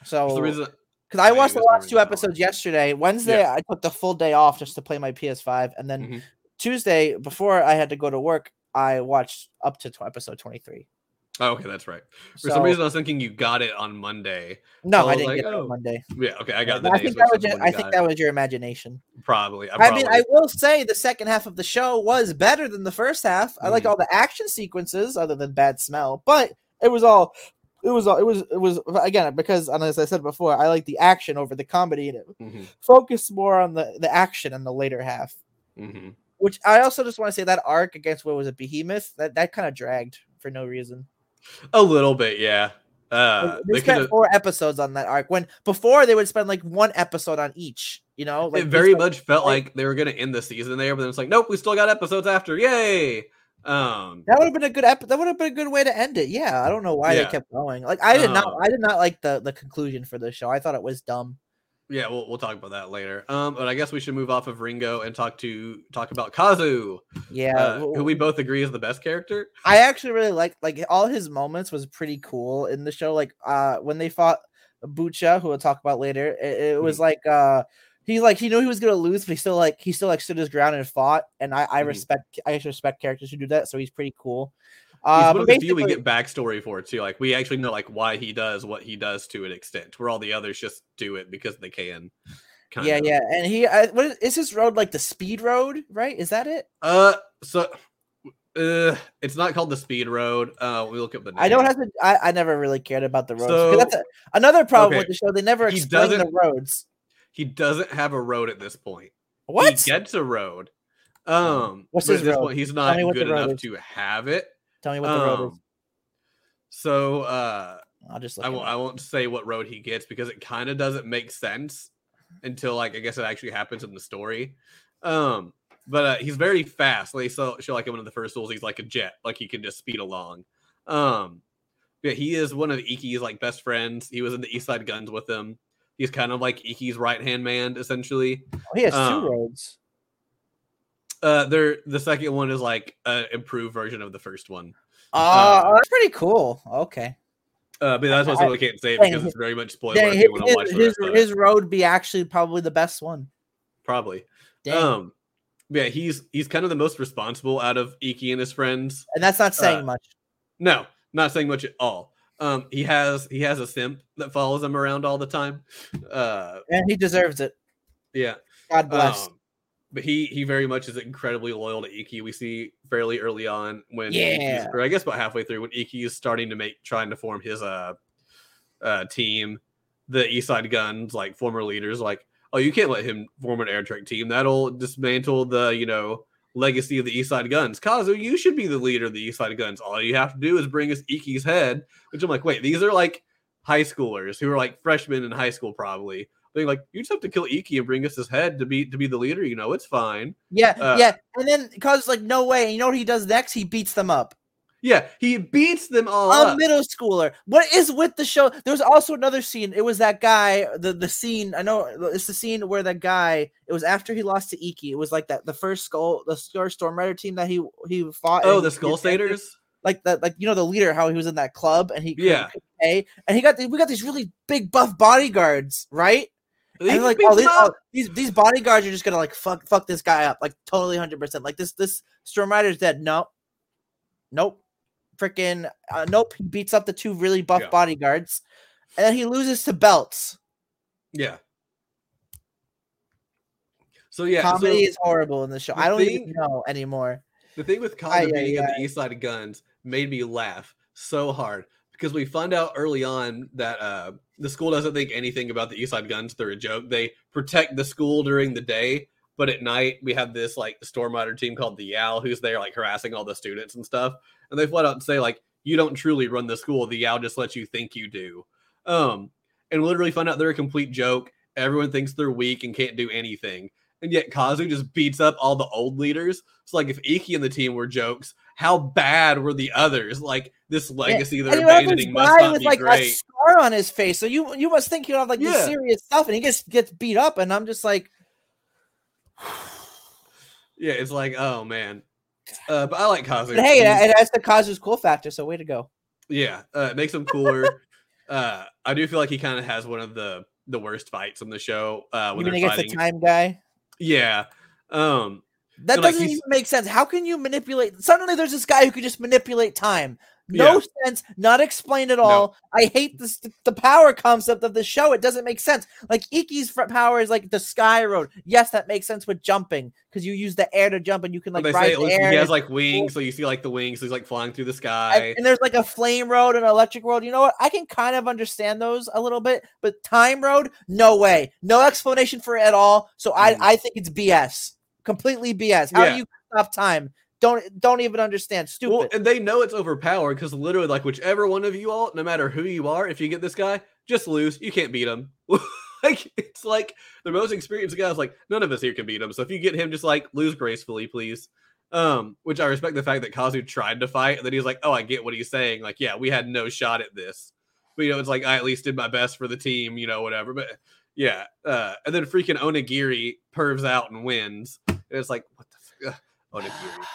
So That's the reason. Because I watched the last two episodes yesterday. Wednesday, I took the full day off just to play my PS5, and then Mhm. Tuesday, before I had to go to work, I watched up to tw- episode twenty three. Oh, okay, that's right. For So, some reason, I was thinking you got it on Monday. no, I I didn't like, get it oh, on Monday. Yeah, okay, I got the I think that was just, I think that was your imagination. probably. I, I mean, I will say the second half of the show was better than the first half. I like Mhm. all the action sequences, other than bad smell, but it was all. It was. It was. It was again because, and as I said before, I like the action over the comedy, and it Mhm, focused more on the the action in the later half. mhm. Which I also just want to say that arc against what was it, Behemoth? That that kind of dragged for no reason. a little bit, yeah. Uh, they they spent could've- four episodes on that arc when before they would spend like one episode on each. You know, like it very much felt like- like they were going to end the season there, but then it's like, nope, we still got episodes after. Yay! Um, That would have been a good ep- that would have been a good way to end it. Yeah, I don't know why Yeah. they kept going. Like I did not Um, I did not like the the conclusion for the show. I thought it was dumb. yeah, we'll we'll talk about that later. Um, but I guess we should move off of Ringo and talk to talk about Kazu, Yeah, uh, w- who we both agree is the best character. I actually really like like all his moments was pretty cool in the show. Like uh when they fought Bucha, who we'll talk about later, it, it was Mhm. like uh he like he knew he was gonna lose, but he still like he still like stood his ground and fought. And I I Mhm. respect I respect characters who do that, so he's pretty cool. He's Uh, one but of the few we get backstory for too. Like we actually know like why he does what he does to an extent, where all the others just do it because they can. yeah, of. yeah, and he I, what is, is his road like the speed road, right? Is that it? Uh, so. Uh, it's not called the speed road. Uh, we look up the. Name. I don't have to. I, I never really cared about the roads. So- that's a, another problem okay, with the show. They never he explain the roads. He doesn't have a road at this point. What? He gets a road. Um, What's his road? point, he's not me what the good enough is. to have it. Tell me what the road is. Um, So uh, I'll just I, won't. I won't say what road he gets because it kind of doesn't make sense until like I guess it actually happens in the story. Um, but uh, he's very fast. They show, show like in one of the first duels, he's like a jet, like he can just speed along. Um, yeah, he is one of Ikki's like best friends. He was in the East Side Guns with him. He's kind of like Ikki's right hand man, essentially. Oh, he has um, two roads. Uh, there the second one is like an improved version of the first one Uh, oh, that's pretty cool. Okay. Uh, but that's what I- I can't say dang, because it's very much spoiler Dang, if his, you want watch the his, his road be actually probably the best one. Probably. Dang. Um, yeah, he's he's kind of the most responsible out of Ikki and his friends. and that's not saying uh, much. No, not saying much at all. Um, he has he has a simp that follows him around all the time. Uh, And he deserves it. yeah. God bless. Um, but he he very much is incredibly loyal to Ikki. We see fairly early on when Yeah. or I guess about halfway through when Ikki is starting to make trying to form his uh uh team, the East Side Guns, like former leaders, like, oh, you can't let him form an Air Trek team. That'll dismantle the, you know, legacy of the East Side Guns. Kazu, you should be the leader of the East Side Guns. All you have to do is bring us Ikki's head, which I'm like, wait, these are like high schoolers who are like freshmen in high school, probably. Being like, you just have to kill Ikki and bring us his head to be to be the leader. You know, it's fine. yeah, uh, yeah. And then cause like no way. And you know what he does next? He beats them up. Yeah, he beats them all a up. middle schooler. What is with the show? There was also another scene. It was that guy. The the scene. I know it's the scene where that guy. It was after he lost to Ikki. It was like that. The first skull. The first Storm Rider team that he he fought. Oh, the Skull Saders. Like that. Like you know the leader. How he was in that club and he Yeah. pay. And he got the, we got these really big buff bodyguards, right? And like oh, these, oh, these these bodyguards are just gonna like fuck fuck this guy up like totally hundred percent. Like this this Storm Rider's dead. No, nope. Freaking uh, nope. He beats up the two really buff Yeah. bodyguards, and then he loses to belts. Yeah. So yeah, Comedy so is horrible in the show. the I don't even know anymore. the thing with comedy being in ay. the East Side of Guns made me laugh so hard because we find out early on that uh, the school doesn't think anything about the East Side Guns. They're a joke. They protect the school during the day, but at night we have this like Storm Rider team called the Yowl who's there like harassing all the students and stuff. And they flat out say like, "You don't truly run the school. The Yowl just lets you think you do." Um, and literally find out they're a complete joke. Everyone thinks they're weak and can't do anything. And yet Kazu just beats up all the old leaders. So like if Ikki and the team were jokes, how bad were the others? Like this legacy And they're you have this abandoning must guy not with be like a great. scar on his face, so you you must think you have like this serious stuff, and he gets gets beat up, and I'm just like, <sighs> Yeah, it's like, oh man. Uh, but I like Kazu. but hey, it, it adds the Kazu's cool factor. So way to go. yeah, uh, it makes him cooler. <laughs> uh, I do feel like he kind of has one of the the worst fights on the show. Uh, when they're against the time guy. Yeah. Um, That doesn't he's- even make sense. How can you manipulate? Suddenly, there's this guy who can just manipulate time. No Yeah. sense, not explained at all. I hate this the power concept of the show. It doesn't make sense. Like Ikki's power is like the sky road. Yes, that makes sense with jumping because you use the air to jump and you can like they ride say it the air. he has like wings, so you see like the wings. So he's like flying through the sky. and there's like a flame road and electric road. You know what? I can kind of understand those a little bit, but time road, no way, no explanation for it at all. So I Mhm. I think it's BS, completely BS. How Yeah. do you stop time? Don't don't even understand. Stupid. Well, and they know it's overpowered because literally, like, whichever one of you all, no matter who you are, if you get this guy, just lose. You can't beat him. <laughs> like, it's like the most experienced guy is like, none of us here can beat him. So if you get him, just like lose gracefully, please. Um, which I respect the fact that Kazu tried to fight, and then he's like, oh, I get what he's saying. Like, yeah, we had no shot at this. But you know, it's like I at least did my best for the team, you know, whatever. But yeah, uh, and then freaking Onigiri pervs out and wins. And it's like, what the f- Onigiri.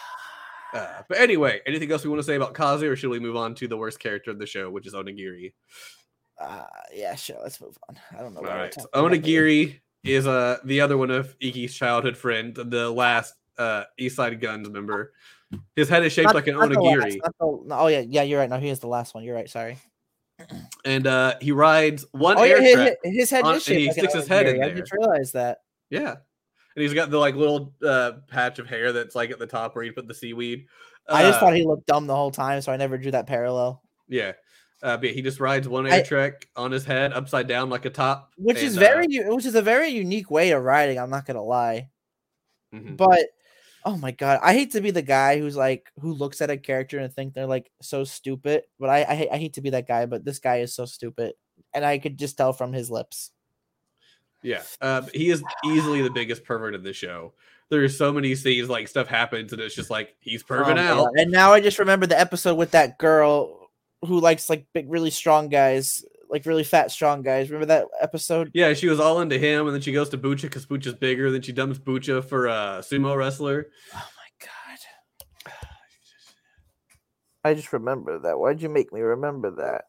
Uh, but anyway, anything else we want to say about Kazu, or should we move on to the worst character of the show, which is Onigiri? Uh, yeah, sure. Let's move on. I don't know. All right, so talking about here. Onigiri is uh the other one of Ikki's childhood friend, the last uh East Side Guns member. His head is shaped Not- like an last, onigiri, the- no, oh yeah, yeah, you're right. No, he is the last one. You're right. Sorry. and uh he rides one Oh yeah, air his, track. his head on- is and he shaped like an sticks his head in onigiri. I there. didn't realize that. Yeah, and he's got the like little uh patch of hair that's like at the top where you put the seaweed. I just Uh, thought he looked dumb the whole time, so I never drew that parallel. yeah. Uh, but he just rides one I- Air Trek on his head, upside down like a top. Which is and, uh, very, u- which is a very unique way of riding. I'm not gonna lie, mhm. but oh my god, I hate to be the guy who's like who looks at a character and think they're like so stupid. But I, I, I hate to be that guy, but this guy is so stupid, and I could just tell from his lips. Yeah, uh, he is easily the biggest pervert of the show. There's so many scenes like stuff happens and it's just like he's Oh perving my out. God. And now I just remember the episode with that girl who likes like big, really strong guys, like really fat, strong guys. Remember that episode? Yeah, she was all into him, and then she goes to Bucha because Bucha's bigger. Then she dumps Bucha for a sumo wrestler. Oh my god. I just remember that. Why'd you make me remember that?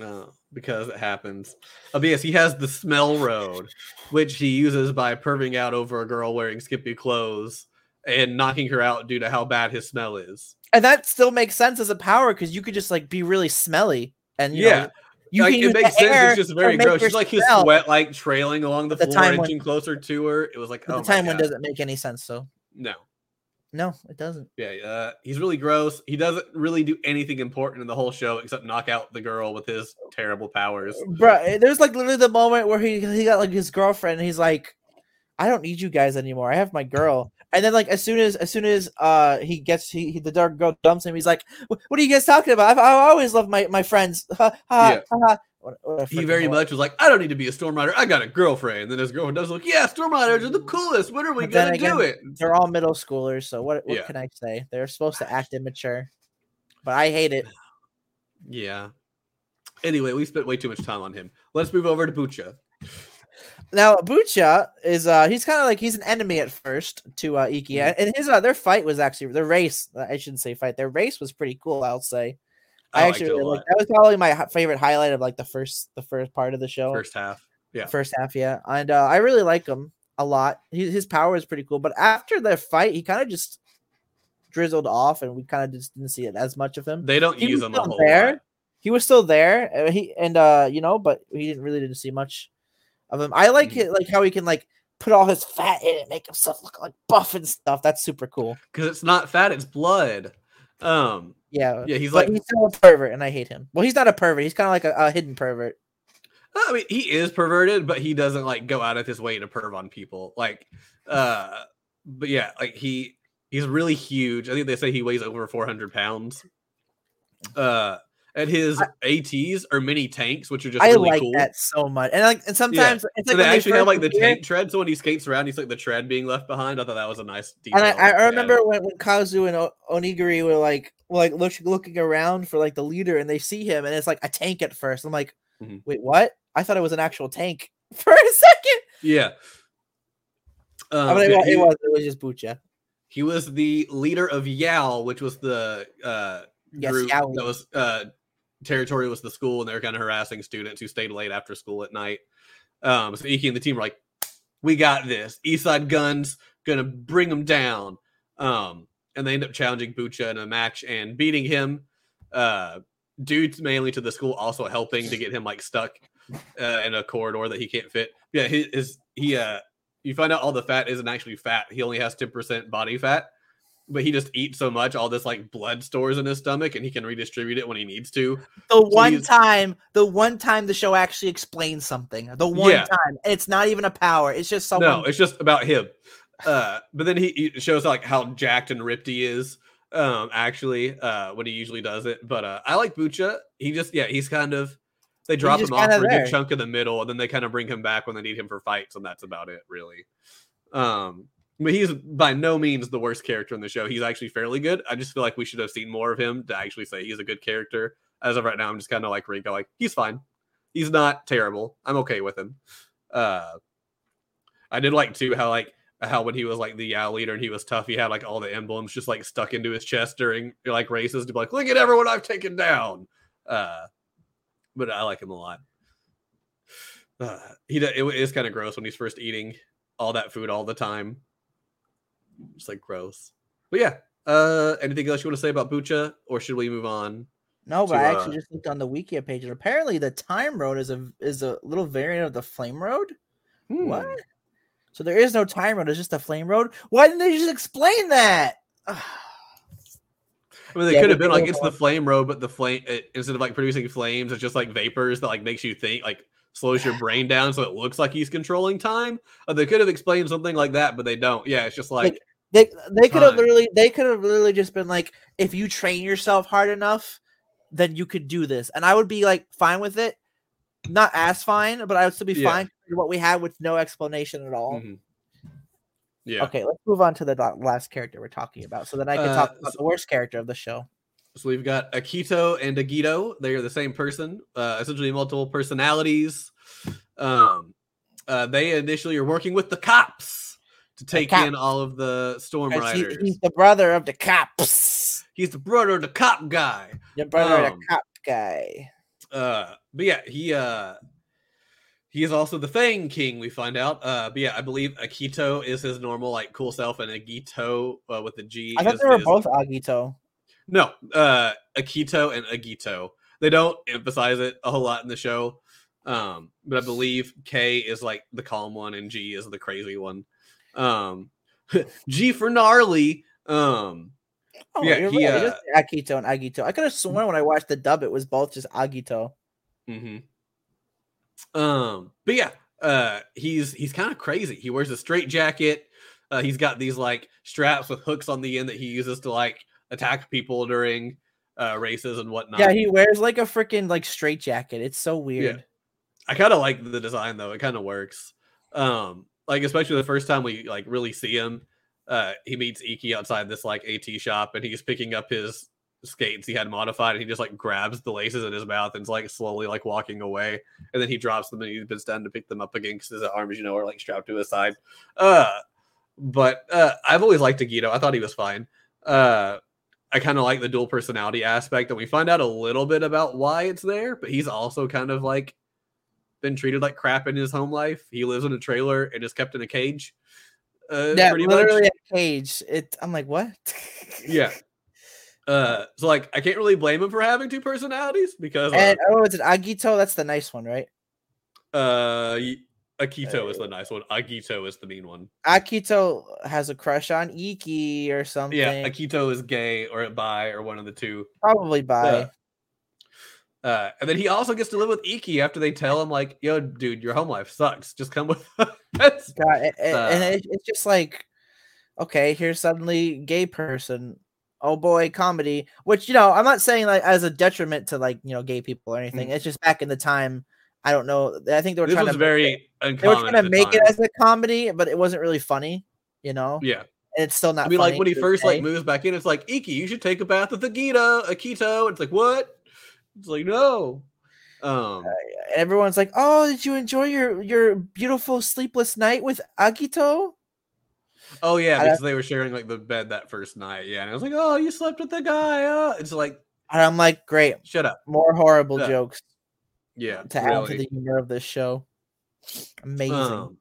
Oh, because it happens. Oh, yes, he has the smell road, which he uses by perving out over a girl wearing skimpy clothes and knocking her out due to how bad his smell is. And that still makes sense as a power because you could just like be really smelly and you yeah, know, you like, can it makes sense. It's just very gross. She's like his sweat, like trailing along the the floor, time when- inching closer to her. It was like, oh the time my one doesn't make any sense. So No, no, it doesn't. yeah, uh, he's really gross. He doesn't really do anything important in the whole show except knock out the girl with his terrible powers. Bro, there's like literally the moment where he he got like his girlfriend. And he's like, I don't need you guys anymore. I have my girl. And then like as soon as as soon as uh he gets he, he the dark girl dumps him, he's like, What are you guys talking about? I've, I always loved my my friends. <laughs> Ha, ha, Yeah. ha, ha." What- what He very much was like, I don't need to be a storm rider. I got a girlfriend. And then his girlfriend does look, yeah, storm riders are the coolest. When are we gonna do it? They're all middle schoolers, so what what Yeah. can I say? They're supposed to <sighs> act immature, but I hate it. <sighs> Yeah. Anyway, we spent way too much time on him. Let's move over to Bucha. Now Bucha is uh he's kind of like he's an enemy at first to uh Ikki, Mhm. and his uh their fight was actually their race. I shouldn't say fight. Their race was pretty cool. I'll say. I, I actually really liked- that was probably my favorite highlight of like the first the first part of the show, First half. yeah. first half, yeah. And uh, I really like him a lot. He, his power is pretty cool, but after the fight, he kind of just drizzled off, and we kind of just didn't see it as much of him. They don't He use him a whole there. lot. He was still there. uh, He and uh, you know, but he didn't really didn't see much of him. I like Mhm. it, like how he can like put all his fat in it, make himself look like buff and stuff. That's super cool. Because it's not fat, it's blood. Um, Yeah, yeah, he's like he's still a pervert, and I hate him. Well, he's not a pervert. He's kind of like a, a hidden pervert. I mean, he is perverted, but he doesn't like go out of his way to perv on people. Like, uh, but yeah, like he he's really huge. I think they say he weighs over 400 pounds. Uh, and his ATs are mini tanks, which are just I really like cool. that so much. And like, and sometimes it's like and they actually have like the tank tread. So when he skates around, he's like the tread being left behind. I thought that was a nice detail. And I, I Yeah. remember when, when Kazu and o- Onigiri were like, were like look, looking around for like the leader, and they see him, and it's like a tank at first. I'm like, Mhm. wait, what? I thought it was an actual tank <laughs> for a second. Yeah. Um, I mean, it, yeah, wa- he, it was it was just Bucha. he was the leader of Yao, which was the uh, Yes, group that was uh, territory was the school, and they were kind of harassing students who stayed late after school at night. Um, so Ikki and the team were like, "We got this. Eastside Guns gonna bring them down." Um, and they end up challenging Bucha in a match and beating him. Uh, to- mainly to the school also helping to get him like stuck uh, in a corridor that he can't fit. Yeah, his, his he uh, you find out all the fat isn't actually fat. He only has ten percent body fat but he just eats so much, all this like blood stores in his stomach, and he can redistribute it when he needs to. The one he's- time, the one time the show actually explains something. The one Yeah. time, it's not even a power. It's just someone. No, it's just about him. Uh, but then he, he shows like how jacked and ripped he is. Um, actually, uh, when he usually does it. But uh, I like Bucha. He just yeah, he's kind of they drop him off for a good chunk in the middle, and then they kind of bring him back when they need him for fights, and that's about it, really. Um, but he's by no means the worst character in the show. He's actually fairly good. I just feel like we should have seen more of him to actually say he's a good character. As of right now, I'm just kind of like Rico, like he's fine. He's not terrible. I'm okay with him. Uh, I did like too how like how when he was like the Yao leader and he was tough, he had like all the emblems just like stuck into his chest during like races to be like, look at everyone I've taken down. Uh, but I like him a lot. Uh, he it is kind of gross when he's first eating all that food all the time. Just like gross. But yeah. Uh, anything else you want to say about Bucha, or should we move on? No, but to, I actually uh, just looked on the Wikia page, and apparently the Time Road is a is a little variant of the Flame Road. What? Hmm. So there is no Time Road; it's just a Flame Road. Why didn't they just explain that? <sighs> I mean, they Yeah, could have been like it's the flame road, but the flame it, instead of like producing flames, it's just like vapors that like makes you think, like slows your brain down, so it looks like he's controlling time. Uh, they could have explained something like that, but they don't. Yeah, it's just like, They they could have literally they could have literally just been like, if you train yourself hard enough, then you could do this, and I would be like fine with it. Not as fine, but I would still be Yeah. fine with what we had with no explanation at all. mhm. yeah. Okay, let's move on to the last character we're talking about, so then I can Uh, talk about so- the worst character of the show. So we've got Akito and Agito. They are the same person, uh, essentially multiple personalities. Um, uh, they initially are working with the cops to take in all of the storm 'Cause he- riders. he's the brother of the cops. <laughs> he's the brother of the cop guy. The brother of Um, the cop guy. Uh, but yeah, he uh he is also the Fang King. We find out. Uh, but yeah, I believe Akito is his normal like cool self, and Agito uh, with the G. I thought they were his- both Agito. No, uh, Akito and Agito. They don't emphasize it a whole lot in the show. Um, but I believe K is like the calm one and G is the crazy one. Um, <laughs> G for gnarly. Um, Oh, Yeah, he, right. Uh, Akito and Agito. I could have sworn when I watched the dub, it was both just Agito. hmm Um, but yeah, uh, he's he's kind of crazy. He wears a straight jacket. Uh, he's got these like straps with hooks on the end that he uses to like attack people during uh races and whatnot. Yeah, he wears like a freaking like straight jacket. It's so weird. I kind of like the design though. It kind of works. Um, like especially the first time we like really see him. Uh, he meets Ikki outside this like AT shop, and he's picking up his skates he had modified, and he just like grabs the laces in his mouth and is like slowly like walking away, and then he drops them, and he bends down to pick them up again because his arms, you know, are like strapped to his side. Uh, but uh, I've always liked Agito. I thought he was fine. Uh, I kind of like the dual personality aspect, and we find out a little bit about why it's there. But he's also kind of like been treated like crap in his home life. He lives in a trailer and is kept in a cage. Uh, yeah, literally much. a cage. It. I'm like, what? <laughs> Yeah. Uh, so like, I can't really blame him for having two personalities because uh, And oh, it's an Agito. That's the nice one, right? uh, Akito is the nice one. Agito is the mean one. Akito has a crush on Ikki or something. Yeah, Akito is gay or bi or one of the two. probably by. Uh, Uh, and then he also gets to live with Ikki after they tell him like, "Yo, dude, your home life sucks. Just come with <laughs> us." God, a- a- and uh, it, it's just like, okay, here's suddenly gay person. Oh boy, comedy. Which you know, I'm not saying like as a detriment to like you know gay people or anything. It's just back in the time. I don't know. I think they were. This trying was to very they were trying to make it as a comedy, but it wasn't really funny. You know, yeah. and it's still not. I mean, like when he first like moves back in, it's like Ikki, you should take a bath with the Akito, Akito. It's like what? It's like no. Um, everyone's like, "Oh, did you enjoy your your beautiful sleepless night with Agito?" oh yeah, because they were sharing like the bed that first night. Yeah, and I was like, oh, you slept with the guy. Uh. It's like, And I'm like, "Great, shut up. more horrible Yeah. jokes Yeah, to add to the humor of this show." Amazing. Um,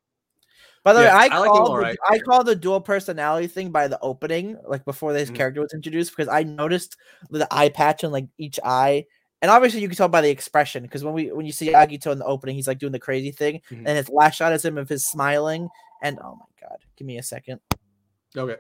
By the yeah, way, I, I like called the, I called the dual personality thing by the opening, like before this Mhm. character was introduced, because I noticed the eye patch on like each eye, and obviously you can tell by the expression. Because when we when you see Agito in the opening, he's like doing the crazy thing, Mhm. and his last shot is him of his smiling, and oh my god, give me a second. Okay.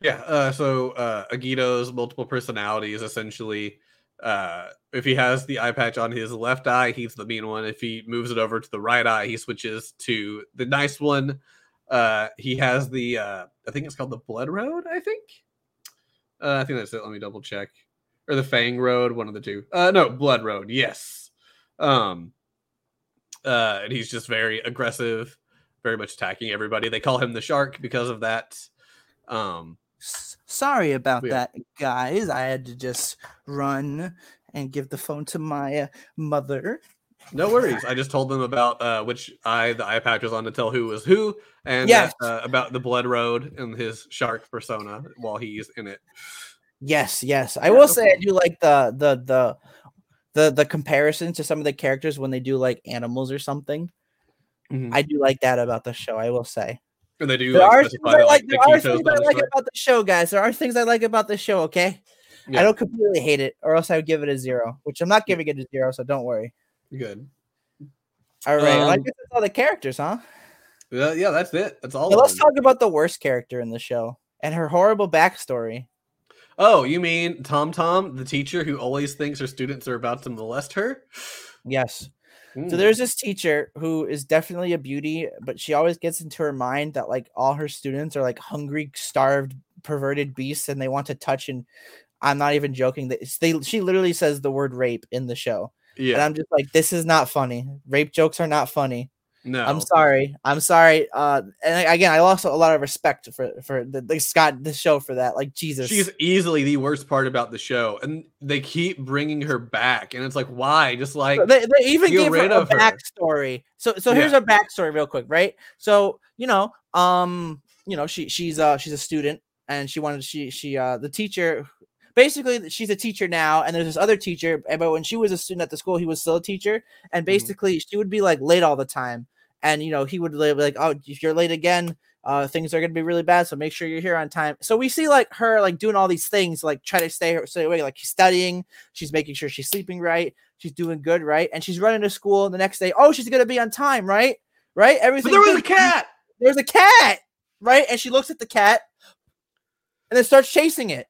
Yeah, uh, so uh, Agito's multiple personalities essentially. Uh, if he has the eye patch on his left eye, he's the mean one. If he moves it over to the right eye, he switches to the nice one. Uh, he has the, uh, I think it's called the Blood Road. I think. Uh, I think that's it. Let me double check. Or the Fang Road, one of the two. Uh, no, Blood Road. Yes. Um. Uh, and he's just very aggressive, very much attacking everybody. They call him the Shark because of that. Um. S- Sorry about Yeah. that, guys. I had to just run and give the phone to my uh, mother. No worries. I just told them about uh, which eye the eye patch was on to tell who was who, and Yes. uh, about the Blood Road and his shark persona while he's in it. Yes, yes. I Yeah, will no say I do like the the the the the comparison to some of the characters when they do like animals or something. Mhm. I do like that about the show. I will say And they do there like, are things I that, like. like, There are things not I a like shark. about the show, guys. There are things I like about the show. Okay, Yeah. I don't completely hate it, or else I would give it a zero, which I'm not giving it a zero. So don't worry. Good. All right, and I Um, guess that's all the characters, huh? Yeah, yeah, that's it. That's all. Now let's talk about the worst character in the show and her horrible backstory. Oh, you mean Tom Tom, the teacher who always thinks her students are about to molest her? Yes. So Mm. there's this teacher who is definitely a beauty, but she always gets into her mind that like all her students are like hungry, starved, perverted beasts, and they want to touch. And I'm not even joking. That they she literally says the word rape in the show, Yeah. and. I'm just like, this is not funny. Rape jokes are not funny. No. I'm sorry. I'm sorry. Uh, and again, I lost a lot of respect for for the, the Scott the show for that. Like Jesus, She's easily the worst part about the show, and they keep bringing her back, and it's like, why? Just like, they, they even gave her a of her. backstory. So so here's a backstory real quick, right? So you know, um, you know, she she's uh she's a student and she wanted she she uh the teacher basically she's a teacher now, and there's this other teacher. But when she was a student at the school, he was still a teacher, and basically she would be like late all the time, and you know he would be like, oh, if you're late again. Uh, things are gonna be really bad, so make sure you're here on time. So we see like her like doing all these things, like try to stay stay away. Like she's studying, she's making sure she's sleeping right, she's doing good, right, and she's running to school the next day. Oh, she's gonna be on time, right? Right? But Everything. there was a cat. There's a cat, right? And she looks at the cat, and then starts chasing it.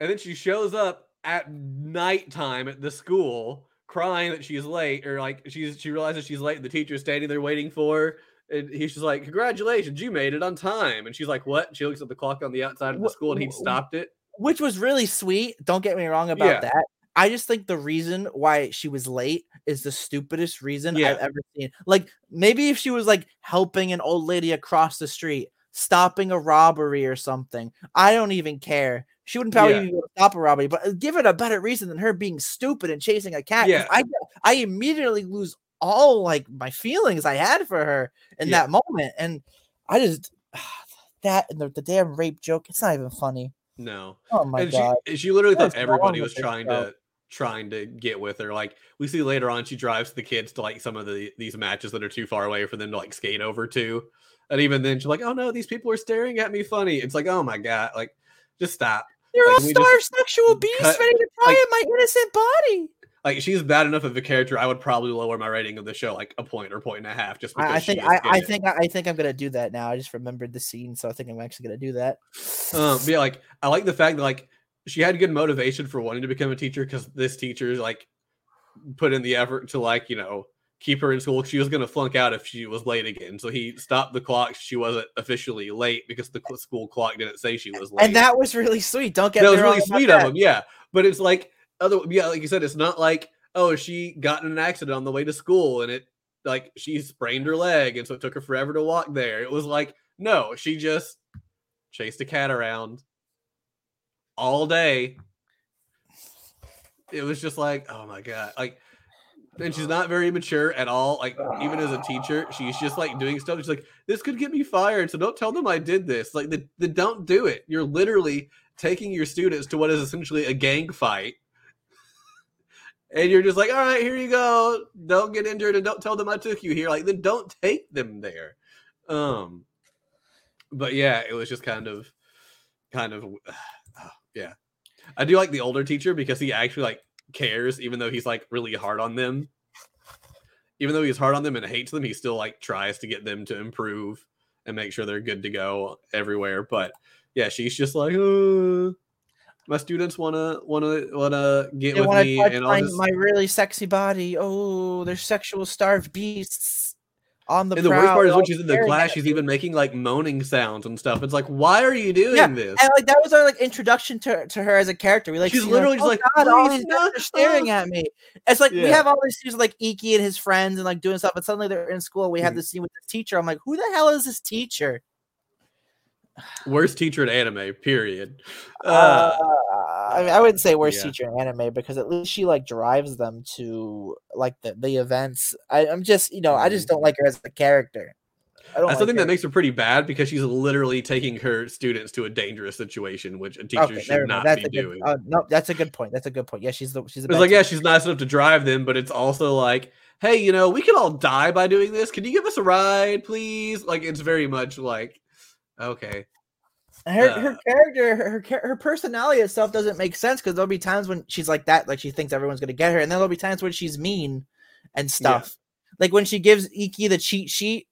And then she shows up at nighttime at the school crying that she's late or like she's she realizes she's late and the teacher's standing there waiting for her and he's just like congratulations you made it on time and she's like what she looks at the clock on the outside of the school and he stopped it which was really sweet. Don't get me wrong about Yeah. that. I just think the reason why she was late is the stupidest reason Yeah. I've ever seen. Like maybe if she was like helping an old lady across the street, stopping a robbery or something, I don't even care. She wouldn't probably Yeah. even be able to stop a robbery, but uh, give it a better reason than her being stupid and chasing a cat. Yeah. I I immediately lose all like my feelings I had for her in Yeah. that moment, and I just <sighs> that and the, the damn rape joke. It's not even funny. no Oh my and god. she she literally thought everybody was trying to trying to get with her like we see later on she drives the kids to like some of the these matches that are too far away for them to like skate over to and even then she's like oh no these people are staring at me funny it's like oh my god like just stop You're Like, a can we just starved sexual beasts cut- ready to pry like- at my innocent body. like she's bad enough of a character i would probably lower my rating of the show like a point or point and a half just because I, think I, I think I think I'm gonna do that now. I just remembered the scene, so I think I'm actually gonna do that. um yeah, like i like the fact that like she had good motivation for wanting to become a teacher because this teacher like put in the effort to like you know keep her in school. She was going to flunk out if she was late again. So he stopped the clock. She wasn't officially late because the school clock didn't say she was late. and that was really sweet. Don't get that was really sweet of him yeah. But it's like other yeah like you said it's not like oh she got in an accident on the way to school and it like she sprained her leg and so it took her forever to walk there. It was like no she just chased a cat around all day. It was just like oh my god. Like and she's not very mature at all like even as a teacher she's just like doing stuff. She's like this could get me fired so don't tell them i did this. Like the, the don't do it. You're literally taking your students to what is essentially a gang fight. <laughs> And you're just like all right here you go. Don't get injured and don't tell them i took you here. Like then don't take them there. Um but yeah it was just kind of kind of <sighs> yeah. I do like the older teacher because he actually like cares even though he's like really hard on them. Even though he's hard on them and hates them he still like tries to get them to improve and make sure they're good to go everywhere. But yeah she's just like uh, my students want to want to want to get They with want me and all my, this my really sexy body. Oh, they're sexual starved beasts on the. and the worst part is when she's in the class she's even making like moaning sounds and stuff it's like why are you doing Yeah, this And like that was our like introduction to, to her as a character. We like She's literally just "Oh like, God, all these guys are staring at me. It's like we have all these scenes like Ikki and his friends and like doing stuff, and suddenly they're in school. We have Mhm. this scene with the teacher. I'm like, who the hell is this teacher? Worst teacher in anime period Uh, uh, I mean, I wouldn't say worst yeah. teacher in anime because at least she like drives them to like the, the events. I, I'm just you know I just don't like her as a character. I don't That's like something her. that makes her pretty bad because she's literally taking her students to a dangerous situation, which a teacher Okay, should not be good, doing. uh, no, that's a good point. That's a good point. Yeah, she's the she's the it's like, yeah, she's nice enough to drive them, but it's also like, hey, you know, we could all die by doing this. Can you give us a ride, please? Like, it's very much like, okay, her Uh, her character her, her personality itself doesn't make sense because there'll be times when she's like that like she thinks everyone's gonna get her and then there'll be times when she's mean and stuff. Like when she gives ikki the cheat sheet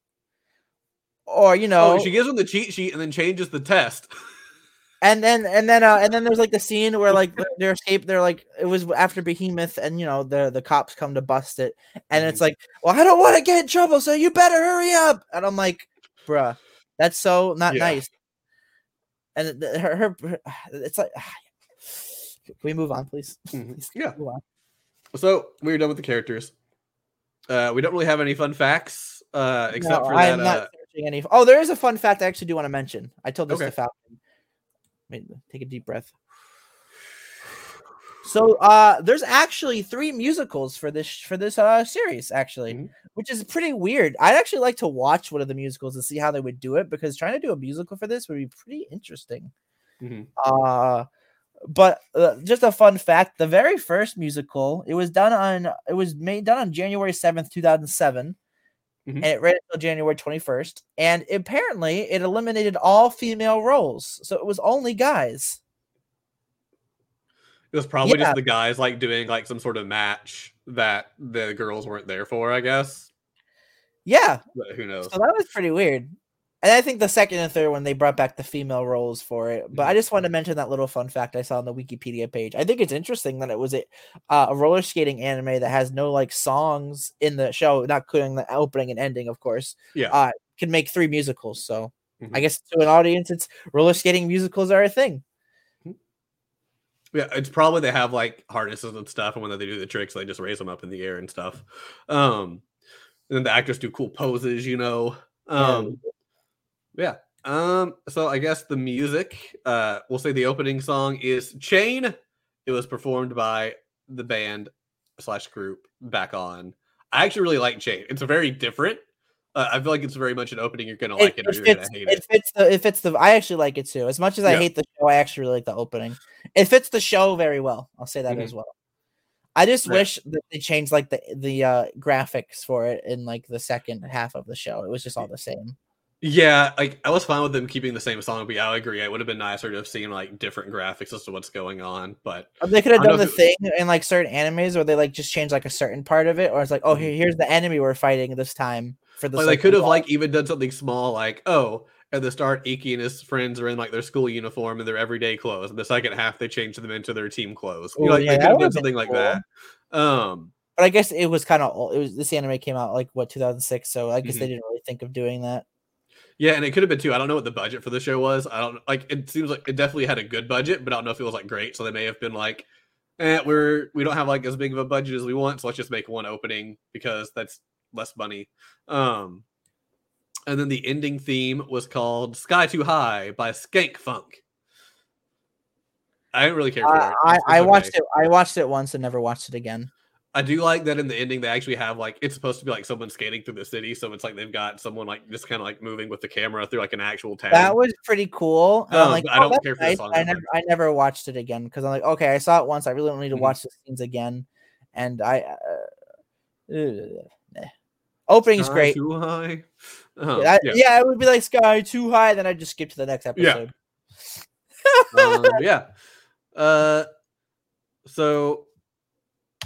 or you know oh, she gives him the cheat sheet and then changes the test. <laughs> and then and then uh and then there's like the scene where like <laughs> they're escape they're like it was after behemoth and you know the the cops come to bust it. And it's Mhm. like well i don't want to get in trouble so you better hurry up. And i'm like bruh that's so not Yeah. nice and her, her, her <sighs> it's like <sighs> can we move on please <laughs> Mhm. Please Yeah. on. So we're done with the characters. Uh, we don't really have any fun facts, uh, except No, for I'm that. not Uh, searching any oh there is a fun fact i actually do want to mention i told this Okay. to falcon Wait, take a deep breath So uh there's actually three musicals for this for this uh series actually, Mhm. which is pretty weird. I'd actually like to watch one of the musicals and see how they would do it because trying to do a musical for this would be pretty interesting. mhm. Uh But uh, just a fun fact: the very first musical, it was done on, it was made done on January seventh, two thousand seven, Mhm. and it ran until January twenty first. And apparently, it eliminated all female roles, so it was only guys. It was probably Yeah. just the guys like doing like some sort of match that the girls weren't there for, I guess. Yeah, But who knows? so that was pretty weird. And I think the second and third one they brought back the female roles for it. But I just wanted to mention that little fun fact I saw on the Wikipedia page. I think it's interesting that it was a, uh, a roller skating anime that has no like songs in the show, not including the opening and ending, of course. Yeah. uh, can make three musicals. So I Mhm. guess to an audience, it's roller skating musicals are a thing. Yeah, it's probably they have like harnesses and stuff, and when they do the tricks, they just raise them up in the air and stuff. Um, and then the actors do cool poses, you know. Um, yeah. Um, so I guess the music, uh, we'll say the opening song is Chain. It was performed by the band slash group Back-On. I actually really like Chain. It's a very different. Uh, I feel like it's very much an opening. You're gonna like it, or it you're gonna hate it it. fits the it fits the I actually like it too. As much as I Yeah. hate the show, I actually really like the opening. It fits the show very well. I'll say that Mhm. as well. I just Right. wish that they changed like the the uh graphics for it in like the second half of the show. It was just all the same. Yeah, like I was fine with them keeping the same song, but yeah, I agree. It would have been nicer to have seen like different graphics as to what's going on. But Or They could have done the thing in like certain animes where they like just change like a certain part of it, or it's like, oh, Mhm. here's the enemy we're fighting this time for this. like, they could have like even done something small, like oh, at the start, Ikki and his friends are in like their school uniform and their everyday clothes. In the second half, they change them into their team clothes. You know, like, yeah, they could have done something like that. Um, But I guess it was kind of old. It was this anime came out like what 2006, so I guess Mhm. they didn't really think of doing that. yeah, and it could have been too. I don't know what the budget for the show was. I don't like. It seems like it definitely had a good budget, but I don't know if it was like great. So they may have been like, eh, we're we don't have like as big of a budget as we want, so let's just make one opening because that's less money. Um, and then the ending theme was called "Sky Too High" by Skank Funk. I didn't really care for I it. I, I it's watched it. I watched it once and never watched it again. I do like that in the ending they actually have like it's supposed to be like someone skating through the city, so it's like they've got someone like just kind of like moving with the camera through like an actual town. That was pretty cool. I'm Um, like, I oh, don't care for the nice. song I never. I never watched it again because I'm like, okay, I saw it once. I really don't need to Mhm. watch the scenes again. And I, uh, uh. Opening's Sky great. Too high. Um, I- yeah. yeah. it would be like sky too high. Then I'd just skip to the next episode. um, <laughs> yeah. Uh, so,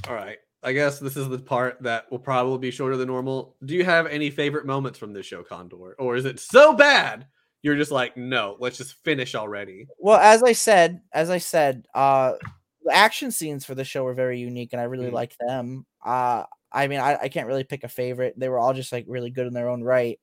all right. I guess this is the part that will probably be shorter than normal. Do you have any favorite moments from this show, Condor, or is it so bad you're just like, no, let's just finish already? Well, as I said, as I said, uh, the action scenes for the show were very unique, and I really liked them. Uh, I mean, I, I can't really pick a favorite. They were all just like really good in their own right.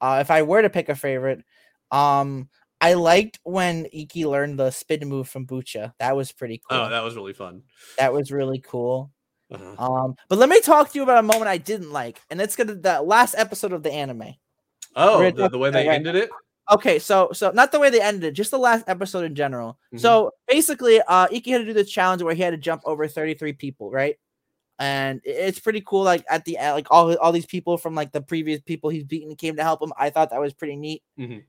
Uh, if I were to pick a favorite, um, I liked when Ikki learned the spin move from Bucha. That was pretty cool. Oh, that was really fun. that was really cool. Uh-huh. Um, but let me talk to you about a moment I didn't like, and it's gonna the last episode of the anime. Oh, the, the way they right ended it. Okay, so so not the way they ended it, just the last episode in general. Mhm. So basically, uh Ikki had to do this challenge where he had to jump over 33 people, right? And it's pretty cool. Like at the end, like all all these people from like the previous people he's beaten came to help him. I thought that was pretty neat. Mhm.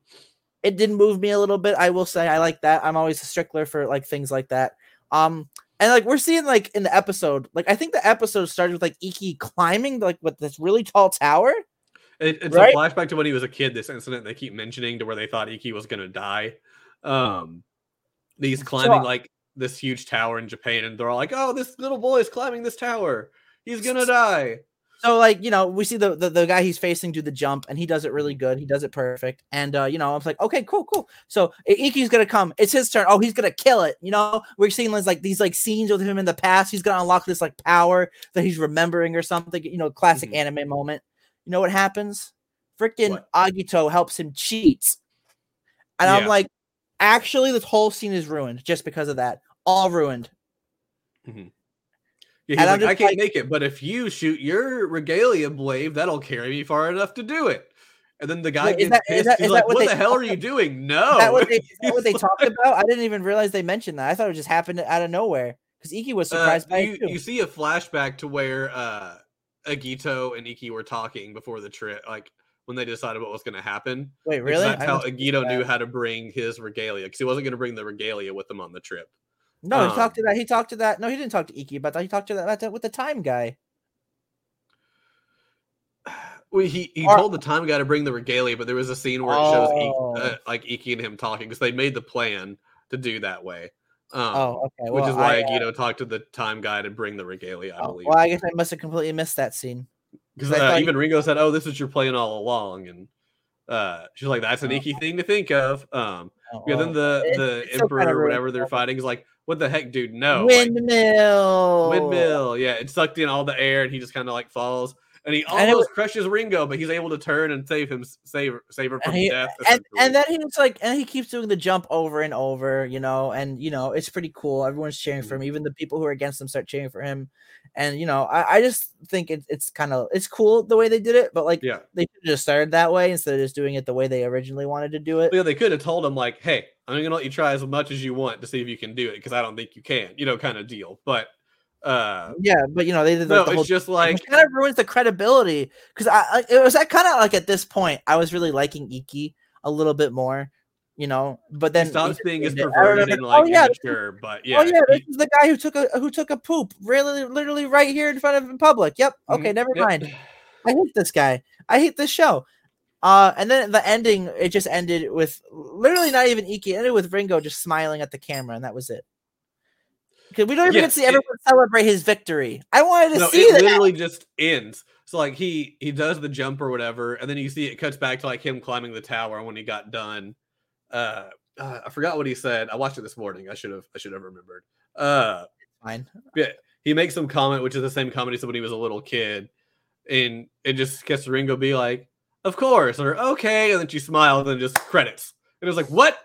It did move me a little bit. I will say I like that. I'm always a stickler for like things like that. Um, and like we're seeing like in the episode, like I think the episode started with like Ikki climbing like with this really tall tower. It, it's Right? a flashback to when he was a kid. This incident they keep mentioning to where they thought Ikki was gonna die. Um, he's climbing So- like this huge tower in Japan, and they're all like, "Oh, this little boy is climbing this tower. He's gonna die." So like you know we see the, the the guy he's facing do the jump and he does it really good. He does it perfect. And uh, you know I was like, okay, cool, cool. So Ikki's gonna come. It's his turn. Oh, he's gonna kill it. You know we're seeing this, like these like scenes with him in the past. He's gonna unlock this like power that he's remembering or something. You know, classic Mhm. anime moment. You know what happens? Freaking Agito helps him cheat. And I'm like, actually, this whole scene is ruined just because of that. All ruined. Yeah, he's And I'm like, I can't like- make it, but if you shoot your regalia blade, that'll carry me far enough to do it. And then the guy Wait, is gets that- is pissed. that- He's like, what "What the hell are you doing? No." Is that what they, is that what they <laughs> talked about? I didn't even realize they mentioned that. I thought it just happened out of nowhere because Ikki was Uh, surprised by you, it too. you see a flashback to where uh Agito and Ikki were talking before the trip, like when they decided what was going to happen. Wait, really? That's how Agito knew how to bring his regalia because he wasn't going to bring the regalia with him on the trip. No, he Um, talked to that. He talked to that. No, he didn't talk to Ikki about that. He talked to that, about that with the time guy. Well, he he told the time guy to bring the regalia, but there was a scene where it shows Oh. Ikki, uh, like Ikki and him talking because they made the plan to do that way. Um, Oh, okay. which is why I, uh, Agito talked to the time guy to bring the regalia, I oh, believe. well, I guess I must have completely missed that scene. Because uh, even Ringo said, "Oh, this is your plan all along," and uh, she's like, "That's an Oh. Ikki thing to think of." Um, Oh, yeah. Then the the it's emperor kinda or whatever they're fighting is like, "What the heck, dude? No, like, windmill. windmill." Yeah, it sucked in all the air, and he just kind of like falls, and he And it almost crushes Ringo, but he's able to turn and save him, save save her from And, he, death. and, and then he's like, and he keeps doing the jump over and over, you know, and you know, it's pretty cool. Everyone's cheering for him. Mm-hmm. Even the people who are against him start cheering for him. And you know, I, I just think it, it's kind of it's cool the way they did it, but like yeah, they just started that way instead of just doing it the way they originally wanted to do it. yeah, they could have told him like, "Hey, I'm gonna let you try as much as you want to see if you can do it, because I don't think you can," you know, kind of deal. But uh, Yeah, but you know, they did no, the whole it's just like which kind of ruins the credibility because I, it was that kind of like at this point I was really liking Ikki a little bit more, you know. But then he stops being as perverted and like oh yeah, immature. But yeah, oh yeah, this is the guy who took a who took a poop really literally right here in front of in public. Yep. Okay, Mhm, never yep. mind. I hate this guy. I hate this show. Uh, and then the ending, it just ended with literally not even Ikki. It ended with Ringo just smiling at the camera, and that was it. Because we don't even Yeah, get to see it- everyone celebrate his victory. I wanted to no, see it that. literally just ends. So like he he does the jump or whatever, and then you see it cuts back to like him climbing the tower when he got done. Uh, uh, I forgot what he said. I watched it this morning. I should have I should have remembered. Uh, Fine. he makes some comment, which is the same comment he said when he was a little kid, and it just gets Ringo be like, "Of course," or "Okay," and then she smiles and then just credits. And it was like, "What?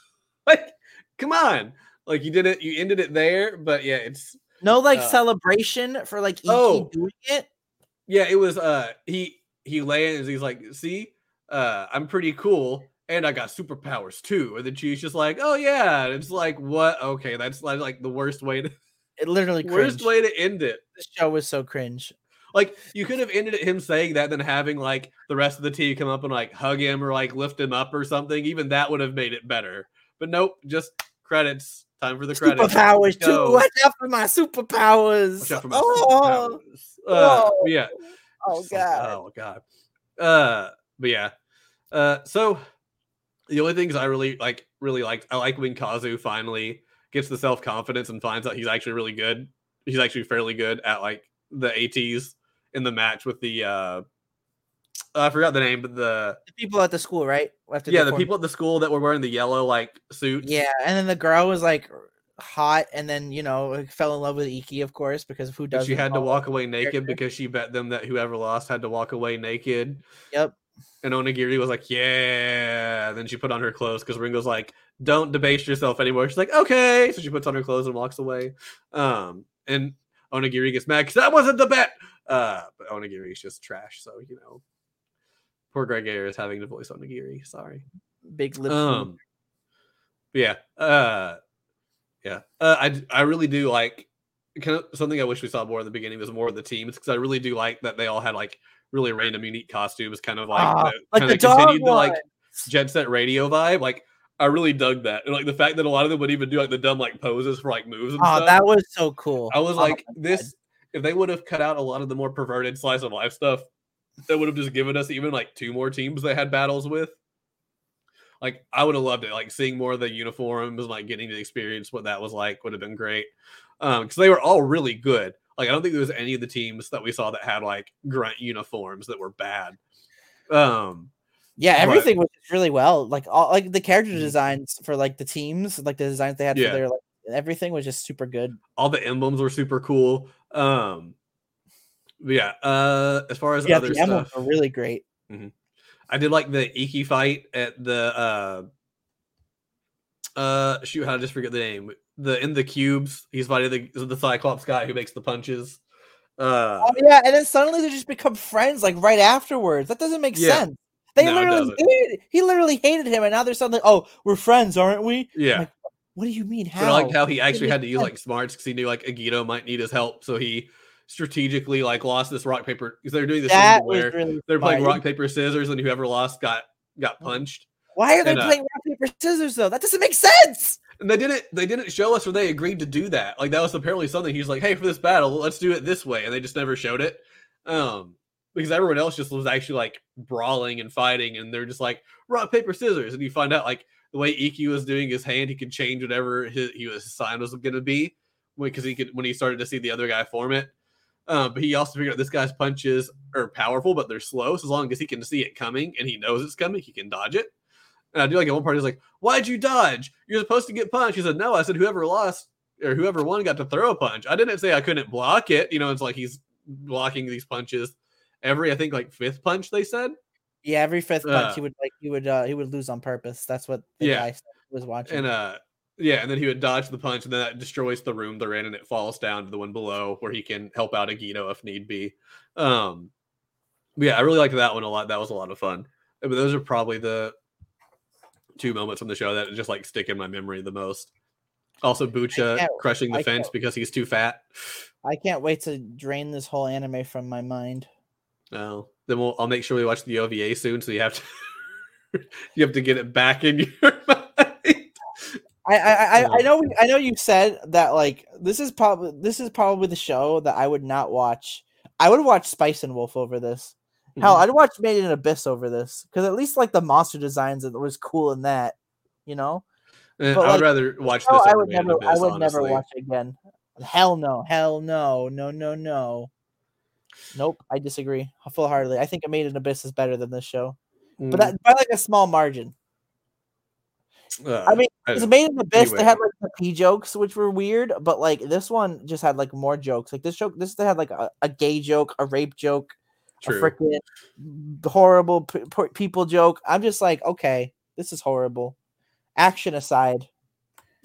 <laughs> like, come on!" Like you did it, you ended it there, but yeah, it's No like Uh, celebration for like Ikki oh. doing it. yeah, it was. Uh, he he lands. He's like, "See, uh, I'm pretty cool." And I got superpowers too. And then she's just like, "Oh yeah." And it's like, "What? Okay, that's like, like the worst way to It literally <laughs> worst cringe. way to end it." This show was so cringe. Like you could have ended it him saying that, then having like the rest of the team come up and like hug him or like lift him up or something. Even that would have made it better. But nope, just credits. Time for the credits. Superpowers too. Watch out for my superpowers. Watch out for my oh, superpowers. Uh, oh, yeah. oh Just like, god. oh god. Uh, but yeah. Uh, so the only things I really like, really liked, I like when Kazu finally gets the self confidence and finds out he's actually really good. He's actually fairly good at like the ATs in the match with the uh I forgot the name, but the The people at the school, right? After yeah, the form- people at the school that were wearing the yellow like suits. Yeah, and then the girl was like hot, and then you know fell in love with Ikki, of course, because of who does. she had to walk away naked because she bet them that whoever lost had to walk away naked. Yep. And Onigiri was like, "Yeah." Then she put on her clothes because Ringo's like, "Don't debase yourself anymore." She's like, "Okay." So she puts on her clothes and walks away. Um, and Onigiri gets mad because that wasn't the bet. Uh, but Onigiri is just trash. So you know, poor Greg Ayres having to voice Onigiri. Sorry. Big lip. Um, yeah, uh, yeah, uh, I I really do like kind of something I wish we saw more in the beginning was more of the teams because I really do like that they all had like really random unique costumes, kind of like Ah, the, like kind the of continued the like one. Jet Set Radio vibe. Like I really dug that, and like the fact that a lot of them would even do like the dumb like poses for like moves and Oh, stuff. that was so cool. I was Oh like, my God. this if they would have cut out a lot of the more perverted slice of life stuff, that would have just given us even like two more teams they had battles with. Like I would have loved it. Like seeing more of the uniforms, like getting to experience what that was like would have been great. Um, because they were all really good. Like I don't think there was any of the teams that we saw that had like grunt uniforms that were bad. Um, Yeah, But- everything was really well. Like all like the character Mhm. designs for like the teams, like the designs they had Yeah. for their like everything was just super good. all the emblems were super cool. Um, but yeah. Uh, as far as Yeah, other the stuff, were really great. I did like the Ikki fight at the uh uh shoot, how did I just forget the name? The in the cubes, he's fighting the the Cyclops guy who makes the punches. Uh Oh yeah, and then suddenly they just become friends like right afterwards. That doesn't make Yeah. sense. They No, literally hated, he literally hated him, and now they're suddenly oh we're friends, aren't we? yeah. like, What do you mean? But How? I liked how he actually had to use like smarts because he knew like Agito might need his help, so he strategically like lost this rock paper because they're doing this that where really they're playing rock paper scissors and whoever lost got got punched. Why are they and, uh, playing rock paper scissors though? That doesn't make sense. And they didn't they didn't show us when they agreed to do that. Like that was apparently something he's like, hey, for this battle, let's do it this way, and they just never showed it. Um, because everyone else just was actually like brawling and fighting, and they're just like rock paper scissors, and you find out like the way Ikki was doing his hand, he could change whatever his, he was his sign was going to be because he could when he started to see the other guy form it. Um, but he also figured out this guy's punches are powerful, but they're slow. So as long as he can see it coming and he knows it's coming, he can dodge it. And I do like at one part he's like, "Why'd you dodge? You're supposed to get punched." He said, "No." I said, "Whoever lost or whoever won got to throw a punch." I didn't say I couldn't block it. You know, it's like he's blocking these punches every I think like fifth punch. They said. Yeah, every fifth punch Uh, he would like he would uh he would lose on purpose. That's what the Yeah. guy was watching. And uh yeah, and then he would dodge the punch, and then that destroys the room they're in, and it falls down to the one below where he can help out Agito if need be. Um yeah, I really liked that one a lot. That was a lot of fun. But those are probably the two moments from the show that just like stick in my memory the most. Also, Buccha crushing the I fence can't- because he's too fat. I can't wait to drain this whole anime from my mind. No, then we'll I'll make sure we watch the OVA soon, so you have to <laughs> you have to get it back in <laughs> your mind. I I I, I know I know you said that like this is probably this is probably the show that I would not watch. I would watch Spice and Wolf over this. Hell, Mhm. I'd watch Made in Abyss over this because at least like the monster designs it was cool in that, you know. Eh, but, I would like, rather watch this. I would in never. I Abyss, would never watch it again. Hell no. Hell no. No. No. No. Nope. I disagree full heartedly. I think Made in Abyss is better than this show, Mm, but that, by like a small margin. Uh, I mean, it's Made in Abyss. Anyway. they had like the P jokes, which were weird, but like this one just had like more jokes. Like this joke, this they had like a, a gay joke, a rape joke, a freaking horrible p- p- people joke. I'm just like, okay, this is horrible. Action aside,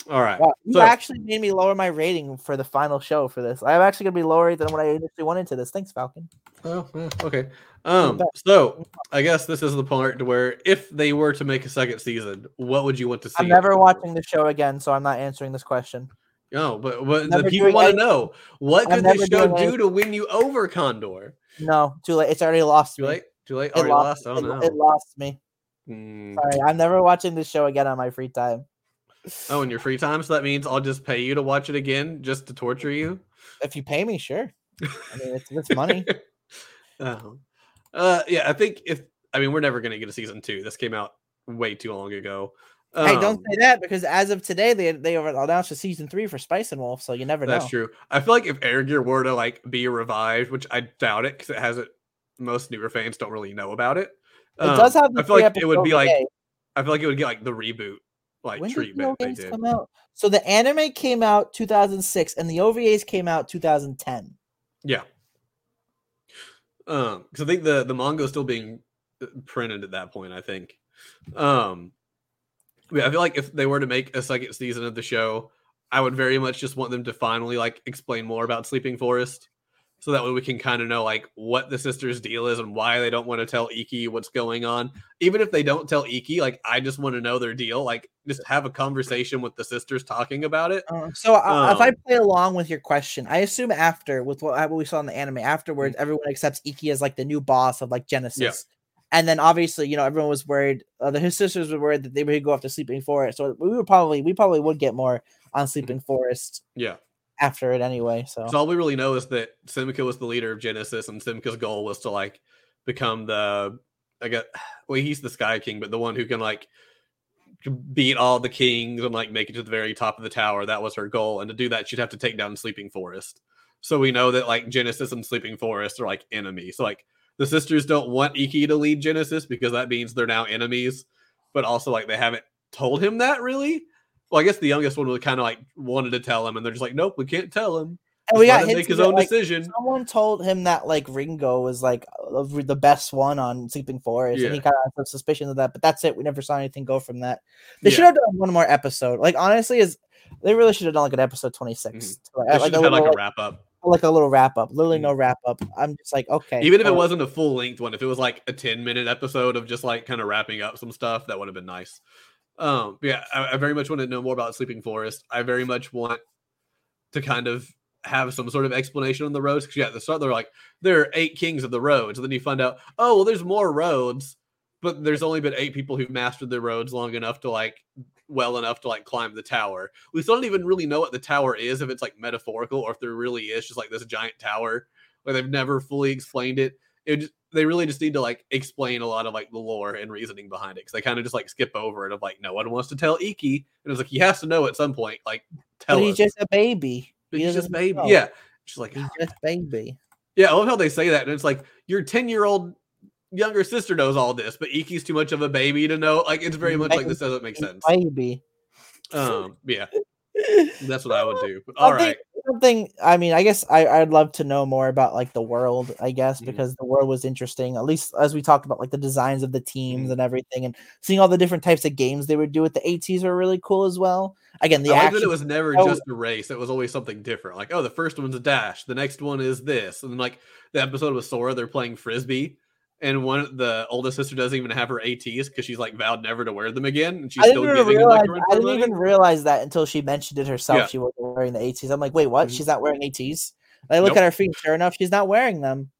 All right. wow, you So- actually made me lower my rating for the final show for this. I'm actually gonna be lower than what I initially went into this. Thanks, Falcon. Oh, okay. Um, so I guess this is the part where if they were to make a second season, what would you want to see? I'm never watching the show again, so I'm not answering this question. No, but but the people want to know what I'm could this show do to win you over Condor? No, too late. It's already lost. Too me. late. Too late. It Already lost. lost. Oh it, no. it lost me. Hmm. Sorry, I'm never watching this show again on my free time. Oh, in your free time, so that means I'll just pay you to watch it again, just to torture you. If you pay me, sure. I mean, it's, it's money. <laughs> Oh. Uh, yeah, I think if I mean we're never gonna get a season two. This came out way too long ago. hey, don't Um, say that because as of today, they they announced a season three for Spice and Wolf, so you never That's know. That's true. I feel like if Air Gear were to like be revived, which I doubt it because it hasn't. Most newer fans don't really know about it. It Um, does have. The I feel like it would be like OVA. I feel like it would get like the reboot like when did the treatment they did. come out? So the anime came out 2006, and the OVAs came out 2010. Yeah. Um, because I think the the manga is still being uh, printed at that point. I think. Um, yeah, I feel like if they were to make a second season of the show, I would very much just want them to finally like explain more about Sleeping Forest, so that way we can kind of know like what the sisters' deal is and why they don't want to tell Ikki what's going on. Even if they don't tell Ikki, like I just want to know their deal. Like just have a conversation with the sisters talking about it. Uh, so uh, if I Um, play along with your question, I assume after with what, what we saw in the anime, afterwards, everyone accepts Ikki as like the new boss of like Genesis. And then obviously, you know, everyone was worried. Uh, the his sisters were worried that they would go after Sleeping Forest. So we would probably, we probably would get more on Sleeping Forest Yeah. After it anyway. So So all we really know is that Simca was the leader of Genesis, and Simca's goal was to like become the I guess <sighs> well he's the Sky King, but the one who can like beat all the kings and like make it to the very top of the tower. That was her goal, and to do that, she'd have to take down Sleeping Forest. So we know that like Genesis and Sleeping Forest are like enemies. So like the sisters don't want Ikki to lead Genesis because that means they're now enemies, but also like they haven't told him that really. Well, I guess the youngest one was kind of like wanted to tell him, and they're just like, nope, we can't tell him. and we got make his own like, decision. Someone told him that like Ringo was like uh, the best one on Sleeping Forest, and he kind of had some suspicions of that. But that's it. We never saw anything go from that. They Yeah. should have done one more episode. Like honestly, is they really should have done like an episode twenty six, like, They like, should a little, like a wrap up. like a little wrap up. Literally Mhm. no wrap up. I'm just like okay. Even if it wasn't a full length one, if it was like a 10 minute episode of just like kind of wrapping up some stuff, that would have been nice. Um, yeah, I, I very much want to know more about Sleeping Forest. I very much want to kind of have some sort of explanation on the roads. Because yeah, at the start they're like, there are eight kings of the roads. And then you find out, oh well, there's more roads, but there's only been eight people who've mastered the roads long enough to like well enough to like climb the tower. We still don't even really know what the tower is, if it's like metaphorical or if there really is just like this giant tower. Like they've never fully explained it. It just, they really just need to like explain a lot of like the lore and reasoning behind it because they kind of just like skip over it of like no one wants to tell Ikki and it's like he has to know at some point like tell but us. he's just a baby. But he he's just baby. know. Yeah. She's like, He's "Oh, just baby. yeah, I love how they say that. And it's like, your 10 year old younger sister knows all this, but Ikki's too much of a baby to know. Like, it's very much like this doesn't make sense. Baby. Um, yeah, that's what I would do. But <laughs> I all think right. Something. I mean, I guess I, I'd love to know more about like the world. I guess Mhm. because the world was interesting. At least as we talked about like the designs of the teams Mhm. and everything, and seeing all the different types of games they would do with the ATs were really cool as well. Again, the I like action. that it was never Oh. just a race. It was always something different. Like, oh, the first one's a dash. The next one is this. And then, like, the episode with Sora, they're playing Frisbee. And one, of the oldest sister doesn't even have her ATs because she's like vowed never to wear them again. And she's I still didn't even them realize. like, I didn't money. even realize that until she mentioned it herself. Yeah. She wasn't wearing the ATs. I'm like, wait, what? Mhm. She's not wearing ATs. I look Nope. at her feet. Sure enough, she's not wearing them.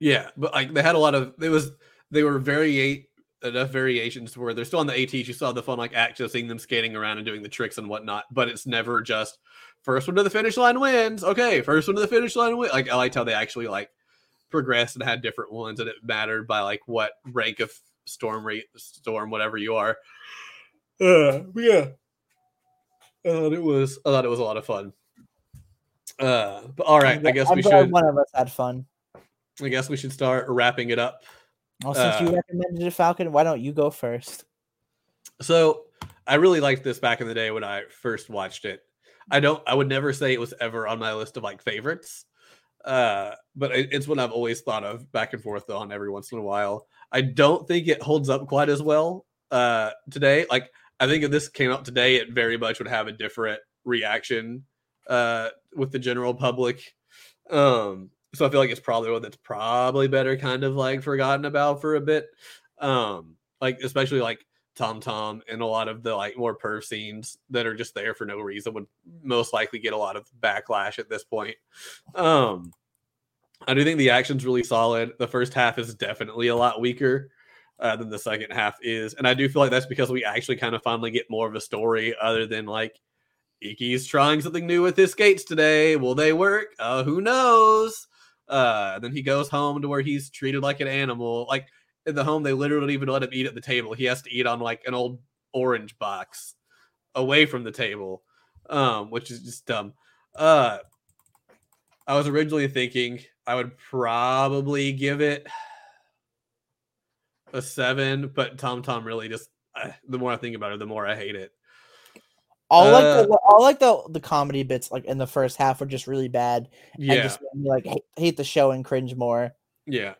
Yeah, but like they had a lot of it was they were very enough variations where they're still on the ATs. You saw the fun like action, of seeing them skating around and doing the tricks and whatnot. But it's never just first one to the finish line wins. Okay, first one to the finish line win. Like I liked how they actually like progressed and had different ones, and it mattered by like what rank of storm rate, storm, whatever you are. <sighs> Uh, but yeah, I thought it was. I thought it was a lot of fun. Uh, but all right, I'm I guess I'm we should. One of us had fun. I guess we should start wrapping it up. Well, since you Uh, recommended it, Falcon, why don't you go first? So I really liked this back in the day when I first watched it. I don't I would never say it was ever on my list of like favorites. Uh but it, it's what I've always thought of back and forth on every once in a while. I don't think it holds up quite as well uh today. Like I think if this came out today, it very much would have a different reaction uh with the general public. Um so I feel like it's probably one that's probably better kind of like forgotten about for a bit. Um like especially like Tom Tom and a lot of the like more perv scenes that are just there for no reason would most likely get a lot of backlash at this point. Um I do think the action's really solid. The first half is definitely a lot weaker uh, than the second half is, and I do feel like that's because we actually kind of finally get more of a story other than like Ikki's trying something new with his skates today. Will they work? Uh, who knows? Uh, then he goes home to where he's treated like an animal. Like in the home, they literally don't even let him eat at the table. He has to eat on like an old orange box away from the table, um, which is just dumb. Uh, I was originally thinking I would probably give it a seven, but Tom Tom really just uh, the more I think about it, the more I hate it. All like Uh, the all like the the comedy bits like in the first half were just really bad and Yeah, just made me like hate, hate the show and cringe more. yeah.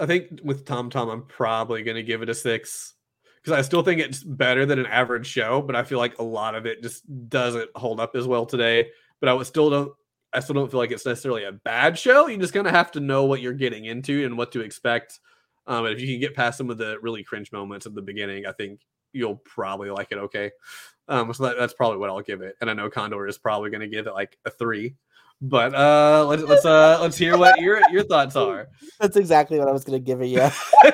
I think with Tom Tom, I'm probably gonna give it a six because I still think it's better than an average show, but I feel like a lot of it just doesn't hold up as well today. But I would still don't. I still don't feel like it's necessarily a bad show. You just kind of have to know what you're getting into and what to expect. Um, and if you can get past some of the really cringe moments at the beginning, I think you'll probably like it okay. Um, so that, that's probably what I'll give it. And I know Condor is probably going to give it like a three. But uh, let's let's uh let's hear what your your thoughts are. That's exactly what I was gonna give it. Yeah, <laughs>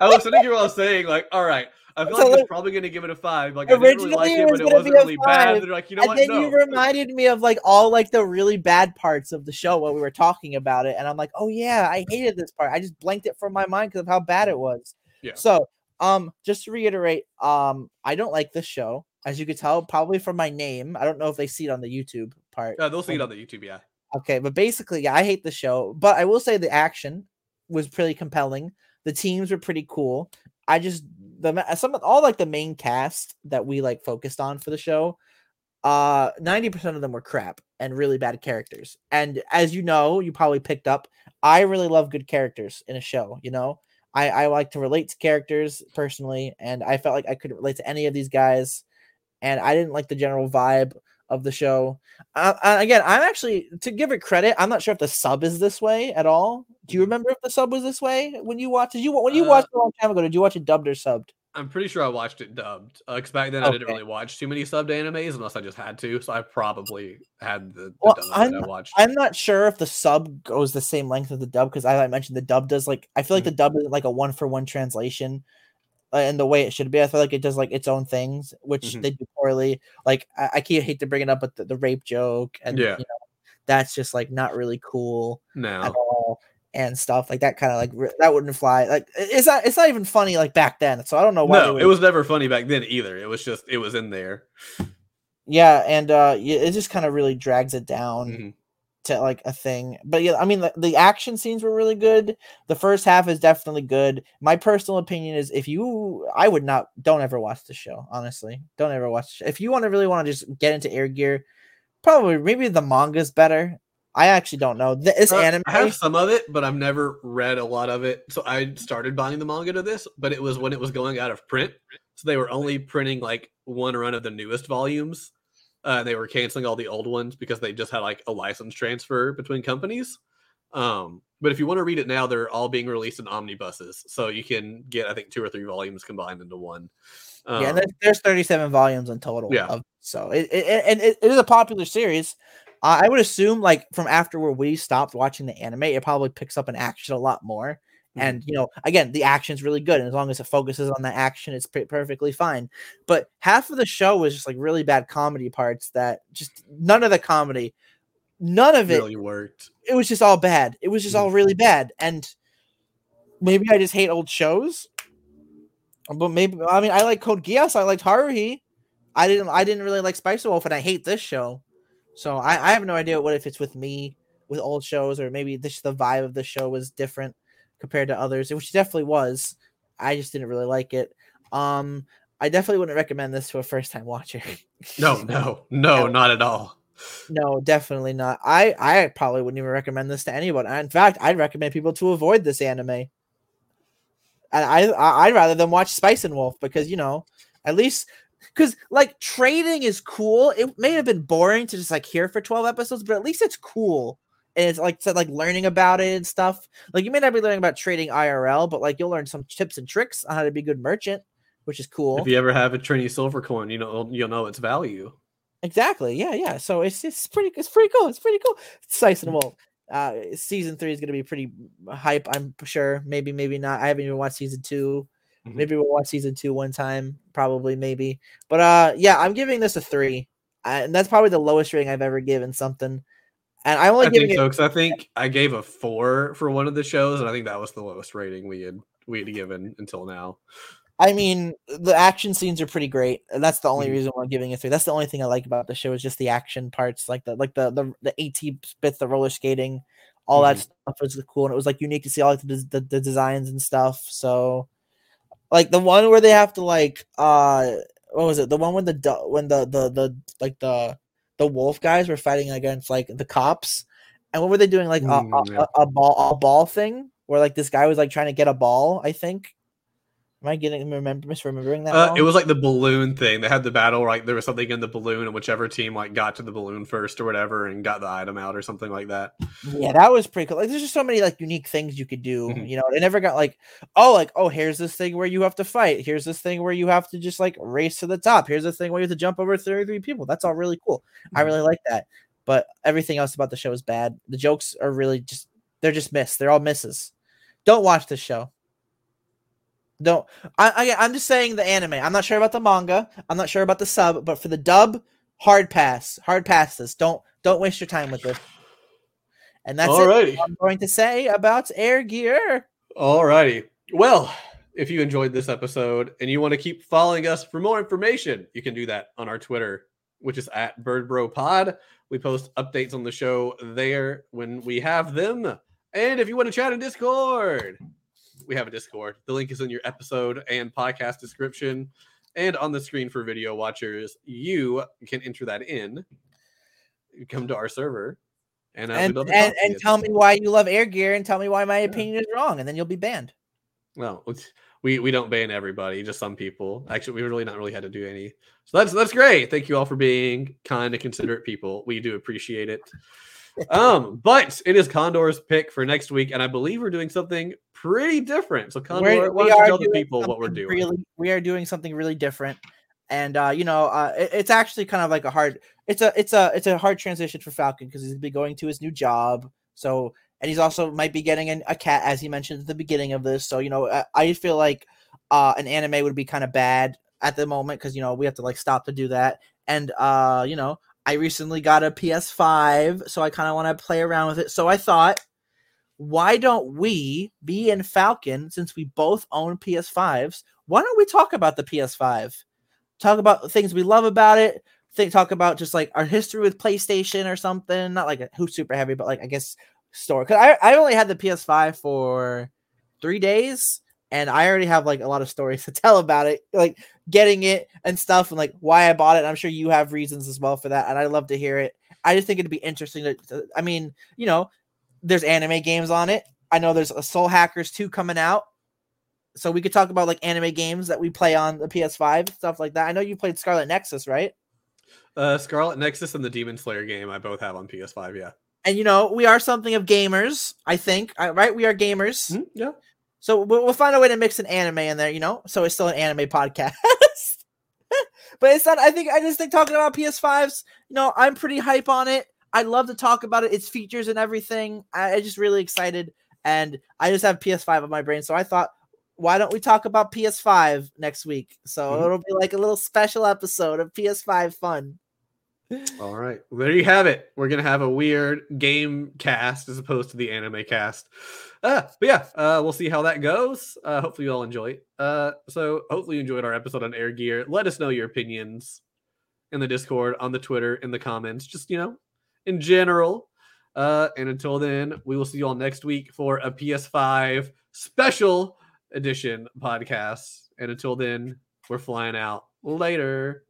I was sitting here while saying like, all right, I feel So, like like, it's probably going to give it a five. Like I didn't really like originally it, it but was it wasn't really bad. They're like, you know and what? then No. you reminded me of like all like the really bad parts of the show while we were talking about it, and I'm like, oh yeah, I hated this part. I just blanked it from my mind because of how bad it was. Yeah. So, um, just to reiterate, um, I don't like this show, as you could tell, probably from my name. I don't know if they see it on the YouTube part. Uh, they'll see it on the YouTube. Yeah. Okay, but basically, yeah, I hate the show, but I will say the action was pretty compelling. The teams were pretty cool. I just the some of all like the main cast that we like focused on for the show. Uh, ninety percent of them were crap and really bad characters. And as you know, you probably picked up. I really love good characters in a show. You know, I I like to relate to characters personally, and I felt like I couldn't relate to any of these guys, and I didn't like the general vibe of the show. Uh, uh, again, I'm actually to give it credit. I'm not sure if the sub is this way at all. Do you Mhm. remember if the sub was this way when you watched? Did you when you Uh, watched a long time ago? Did you watch it dubbed or subbed? I'm pretty sure I watched it dubbed. Because back then I didn't really watch too many subbed animes unless I just had to. So I probably had the, the Well, dub I'm that I watched. I'm not sure if the sub goes the same length as the dub because I, I mentioned the dub does like I feel like Mm-hmm. the dub isn't like a one for one translation, uh, in the way it should be. I feel like it does like its own things, which Mhm. they do poorly. Like I, I can't hate to bring it up, but the, the rape joke and Yeah. you know that's just like not really cool at all and stuff like that. Kind of like re- that wouldn't fly. Like it's not it's not even funny like back then. So I don't know why. No, would- it was never funny back then either. It was just it was in there. yeah, and uh, it just kind of really drags it down. Mhm. To like a thing. But yeah, I mean the, the action scenes were really good. The first half is definitely good. My personal opinion is if you I would not don't ever watch the show, honestly. Don't ever watch. If you want to really want to just get into air gear, probably maybe the manga's better. I actually don't know. Th- This Uh, anime I have some of it, but I've never read a lot of it. So I started buying the manga to this, but it was when it was going out of print. So they were only printing like one run of the newest volumes. Uh, they were canceling all the old ones because they just had like a license transfer between companies. Um, but if you want to read it now, they're all being released in omnibuses, so you can get I think two or three volumes combined into one. Um, yeah, there's, there's 37 volumes in total. Yeah. Of, so it, it and it, it is a popular series. I would assume like from after where we stopped watching the anime, it probably picks up in action a lot more. Mhm. And you know, again, the action's really good, and as long as it focuses on the action, it's perfectly fine. But half of the show was just like really bad comedy parts that just none of the comedy, none of it, really worked. it was just all bad. It was just all really bad. And maybe I just hate old shows. But maybe I mean I like Code Geass, I liked Haruhi. I didn't I didn't really like Spice Wolf and I hate this show. So I, I have no idea what if it's with me with old shows or maybe this the vibe of the show was different compared to others, which definitely was. I just didn't really like it. Um I definitely wouldn't recommend this to a first time watcher. <laughs> No, no, no, No. not at all. No, definitely not. I I probably wouldn't even recommend this to anyone. In fact, I'd recommend people to avoid this anime. And I, I I'd rather than watch Spice and Wolf because you know at least because like trading is cool. It may have been boring to just like hear for twelve episodes, but at least it's cool. And it's like said like learning about it and stuff. Like you may not be learning about trading IRL, but like you'll learn some tips and tricks on how to be a good merchant, which is cool. If you ever have a Trenni silver coin, you know you'll know its value. Exactly. Yeah, yeah. So it's it's pretty it's pretty cool. It's pretty cool. Spice and Wolf. Uh season three is gonna be pretty hype, I'm sure. Maybe, maybe not. I haven't even watched season 2 Mhm. Maybe we'll watch season two one time, probably, maybe. But uh yeah, I'm giving this a three. Uh, and that's probably the lowest rating I've ever given something. And I'm only I giving think it so because I think I gave a four for one of the shows, and I think that was the lowest rating we had we had given until now. I mean, the action scenes are pretty great, that's the only Mhm. reason why I'm giving it three. That's the only thing I like about the show is just the action parts, like the like the the the AT bits, the roller skating, all that Mhm. stuff was cool, and it was like unique to see all like the, the the designs and stuff. So, like the one where they have to like uh, what was it? The one when the when the the the like the the wolf guys were fighting against like the cops, and what were they doing? Like a, Mm, a, yeah. a, a ball a ball thing where like this guy was like trying to get a ball. I think. Am I getting remember misremembering that? Uh, it was like the balloon thing. They had the battle, like there was something in the balloon, and whichever team like got to the balloon first or whatever, and got the item out or something like that. Yeah, that was pretty cool. Like, there's just so many like unique things you could do. Mhm. You know, they never got like, oh, like, oh, here's this thing where you have to fight. Here's this thing where you have to just like race to the top. Here's this thing where you have to jump over 33 people. That's all really cool. I Mhm. really like that. But everything else about the show is bad. The jokes are really just they're just missed. They're all misses. Don't watch this show. Don't. I, I I'm just saying the anime. I'm not sure about the manga. I'm not sure about the sub, but for the dub, hard pass. Hard pass this. Don't don't waste your time with this. And that's it. I'm going to say about air gear. alrighty. Well, if you enjoyed this episode and you want to keep following us for more information, you can do that on our Twitter, which is at Bird Bro BirdBroPod. We post updates on the show there when we have them. And if you want to chat in Discord, we have a Discord. The link is in your episode and podcast description and on the screen for video watchers. You can enter that in. You come to our server. And, uh, And and, and tell me why you love air gear and tell me why my opinion is wrong, and then you'll be banned. Well, <laughs> we we don't ban everybody, just some people. Actually, we really not really had to do any. So that's that's great. Thank you all for being kind and considerate people. We do appreciate it. Um, but it is Condor's pick for next week, and I believe we're doing something pretty different. So Condor, We're- why don't you tell the people what we're doing? Really, we are doing something really different, and uh, you know, uh, it- it's actually kind of like a hard. It's a it's a it's a hard transition for Falcon because he's be going to his new job. So, and he's also might be getting an, a cat, as he mentioned at the beginning of this. So, you know, I, I feel like uh, an anime would be kind of bad at the moment because you know we have to like stop to do that, and uh, you know, I recently got a PS5, so I kind of want to play around with it. So I thought why don't we, me and Falcon, since we both own PS5s, why don't we talk about the PS5? Talk about things we love about it. Think talk about just like our history with PlayStation or something. Not like who's super heavy, but like I guess store. Cause I I only had the PS5 for three days, and I already have like a lot of stories <laughs> to tell about it, like getting it and stuff, and like why I bought it. And I'm sure you have reasons as well for that, and I love to hear it. I just think it'd be interesting to, to- I mean, you know, there's anime games on it. I know there's a Soul Hackers 2 coming out. So we could talk about like anime games that we play on the PS5, stuff like that. I know you played Scarlet Nexus, right? Uh, Scarlet Nexus and the Demon Slayer game I both have on PS5. Yeah, And you know, we are something of gamers, I think. Right? We are gamers. Mhm, yeah. So we'll, we'll find a way to mix an anime in there, you know? So it's still an anime podcast. <laughs> but it's not, I think, I just think talking about PS5s, you know, I'm pretty hype on it. I love to talk about it, its features and everything. I, I'm just really excited. And I just have PS5 on my brain. So I thought, why don't we talk about PS5 next week? So Mhm. it'll be like a little special episode of PS5 fun. All right, there you have it. We're gonna have a weird game cast as opposed to the anime cast. Uh, but yeah, uh, we'll see how that goes. Uh, hopefully you all enjoy it. Uh, so hopefully you enjoyed our episode on Air Gear. Let us know your opinions in the Discord, on the Twitter, in the comments. Just you know, in general. Uh, and until then, we will see you all next week for a PS5 special edition podcast. And until then, we're flying out later.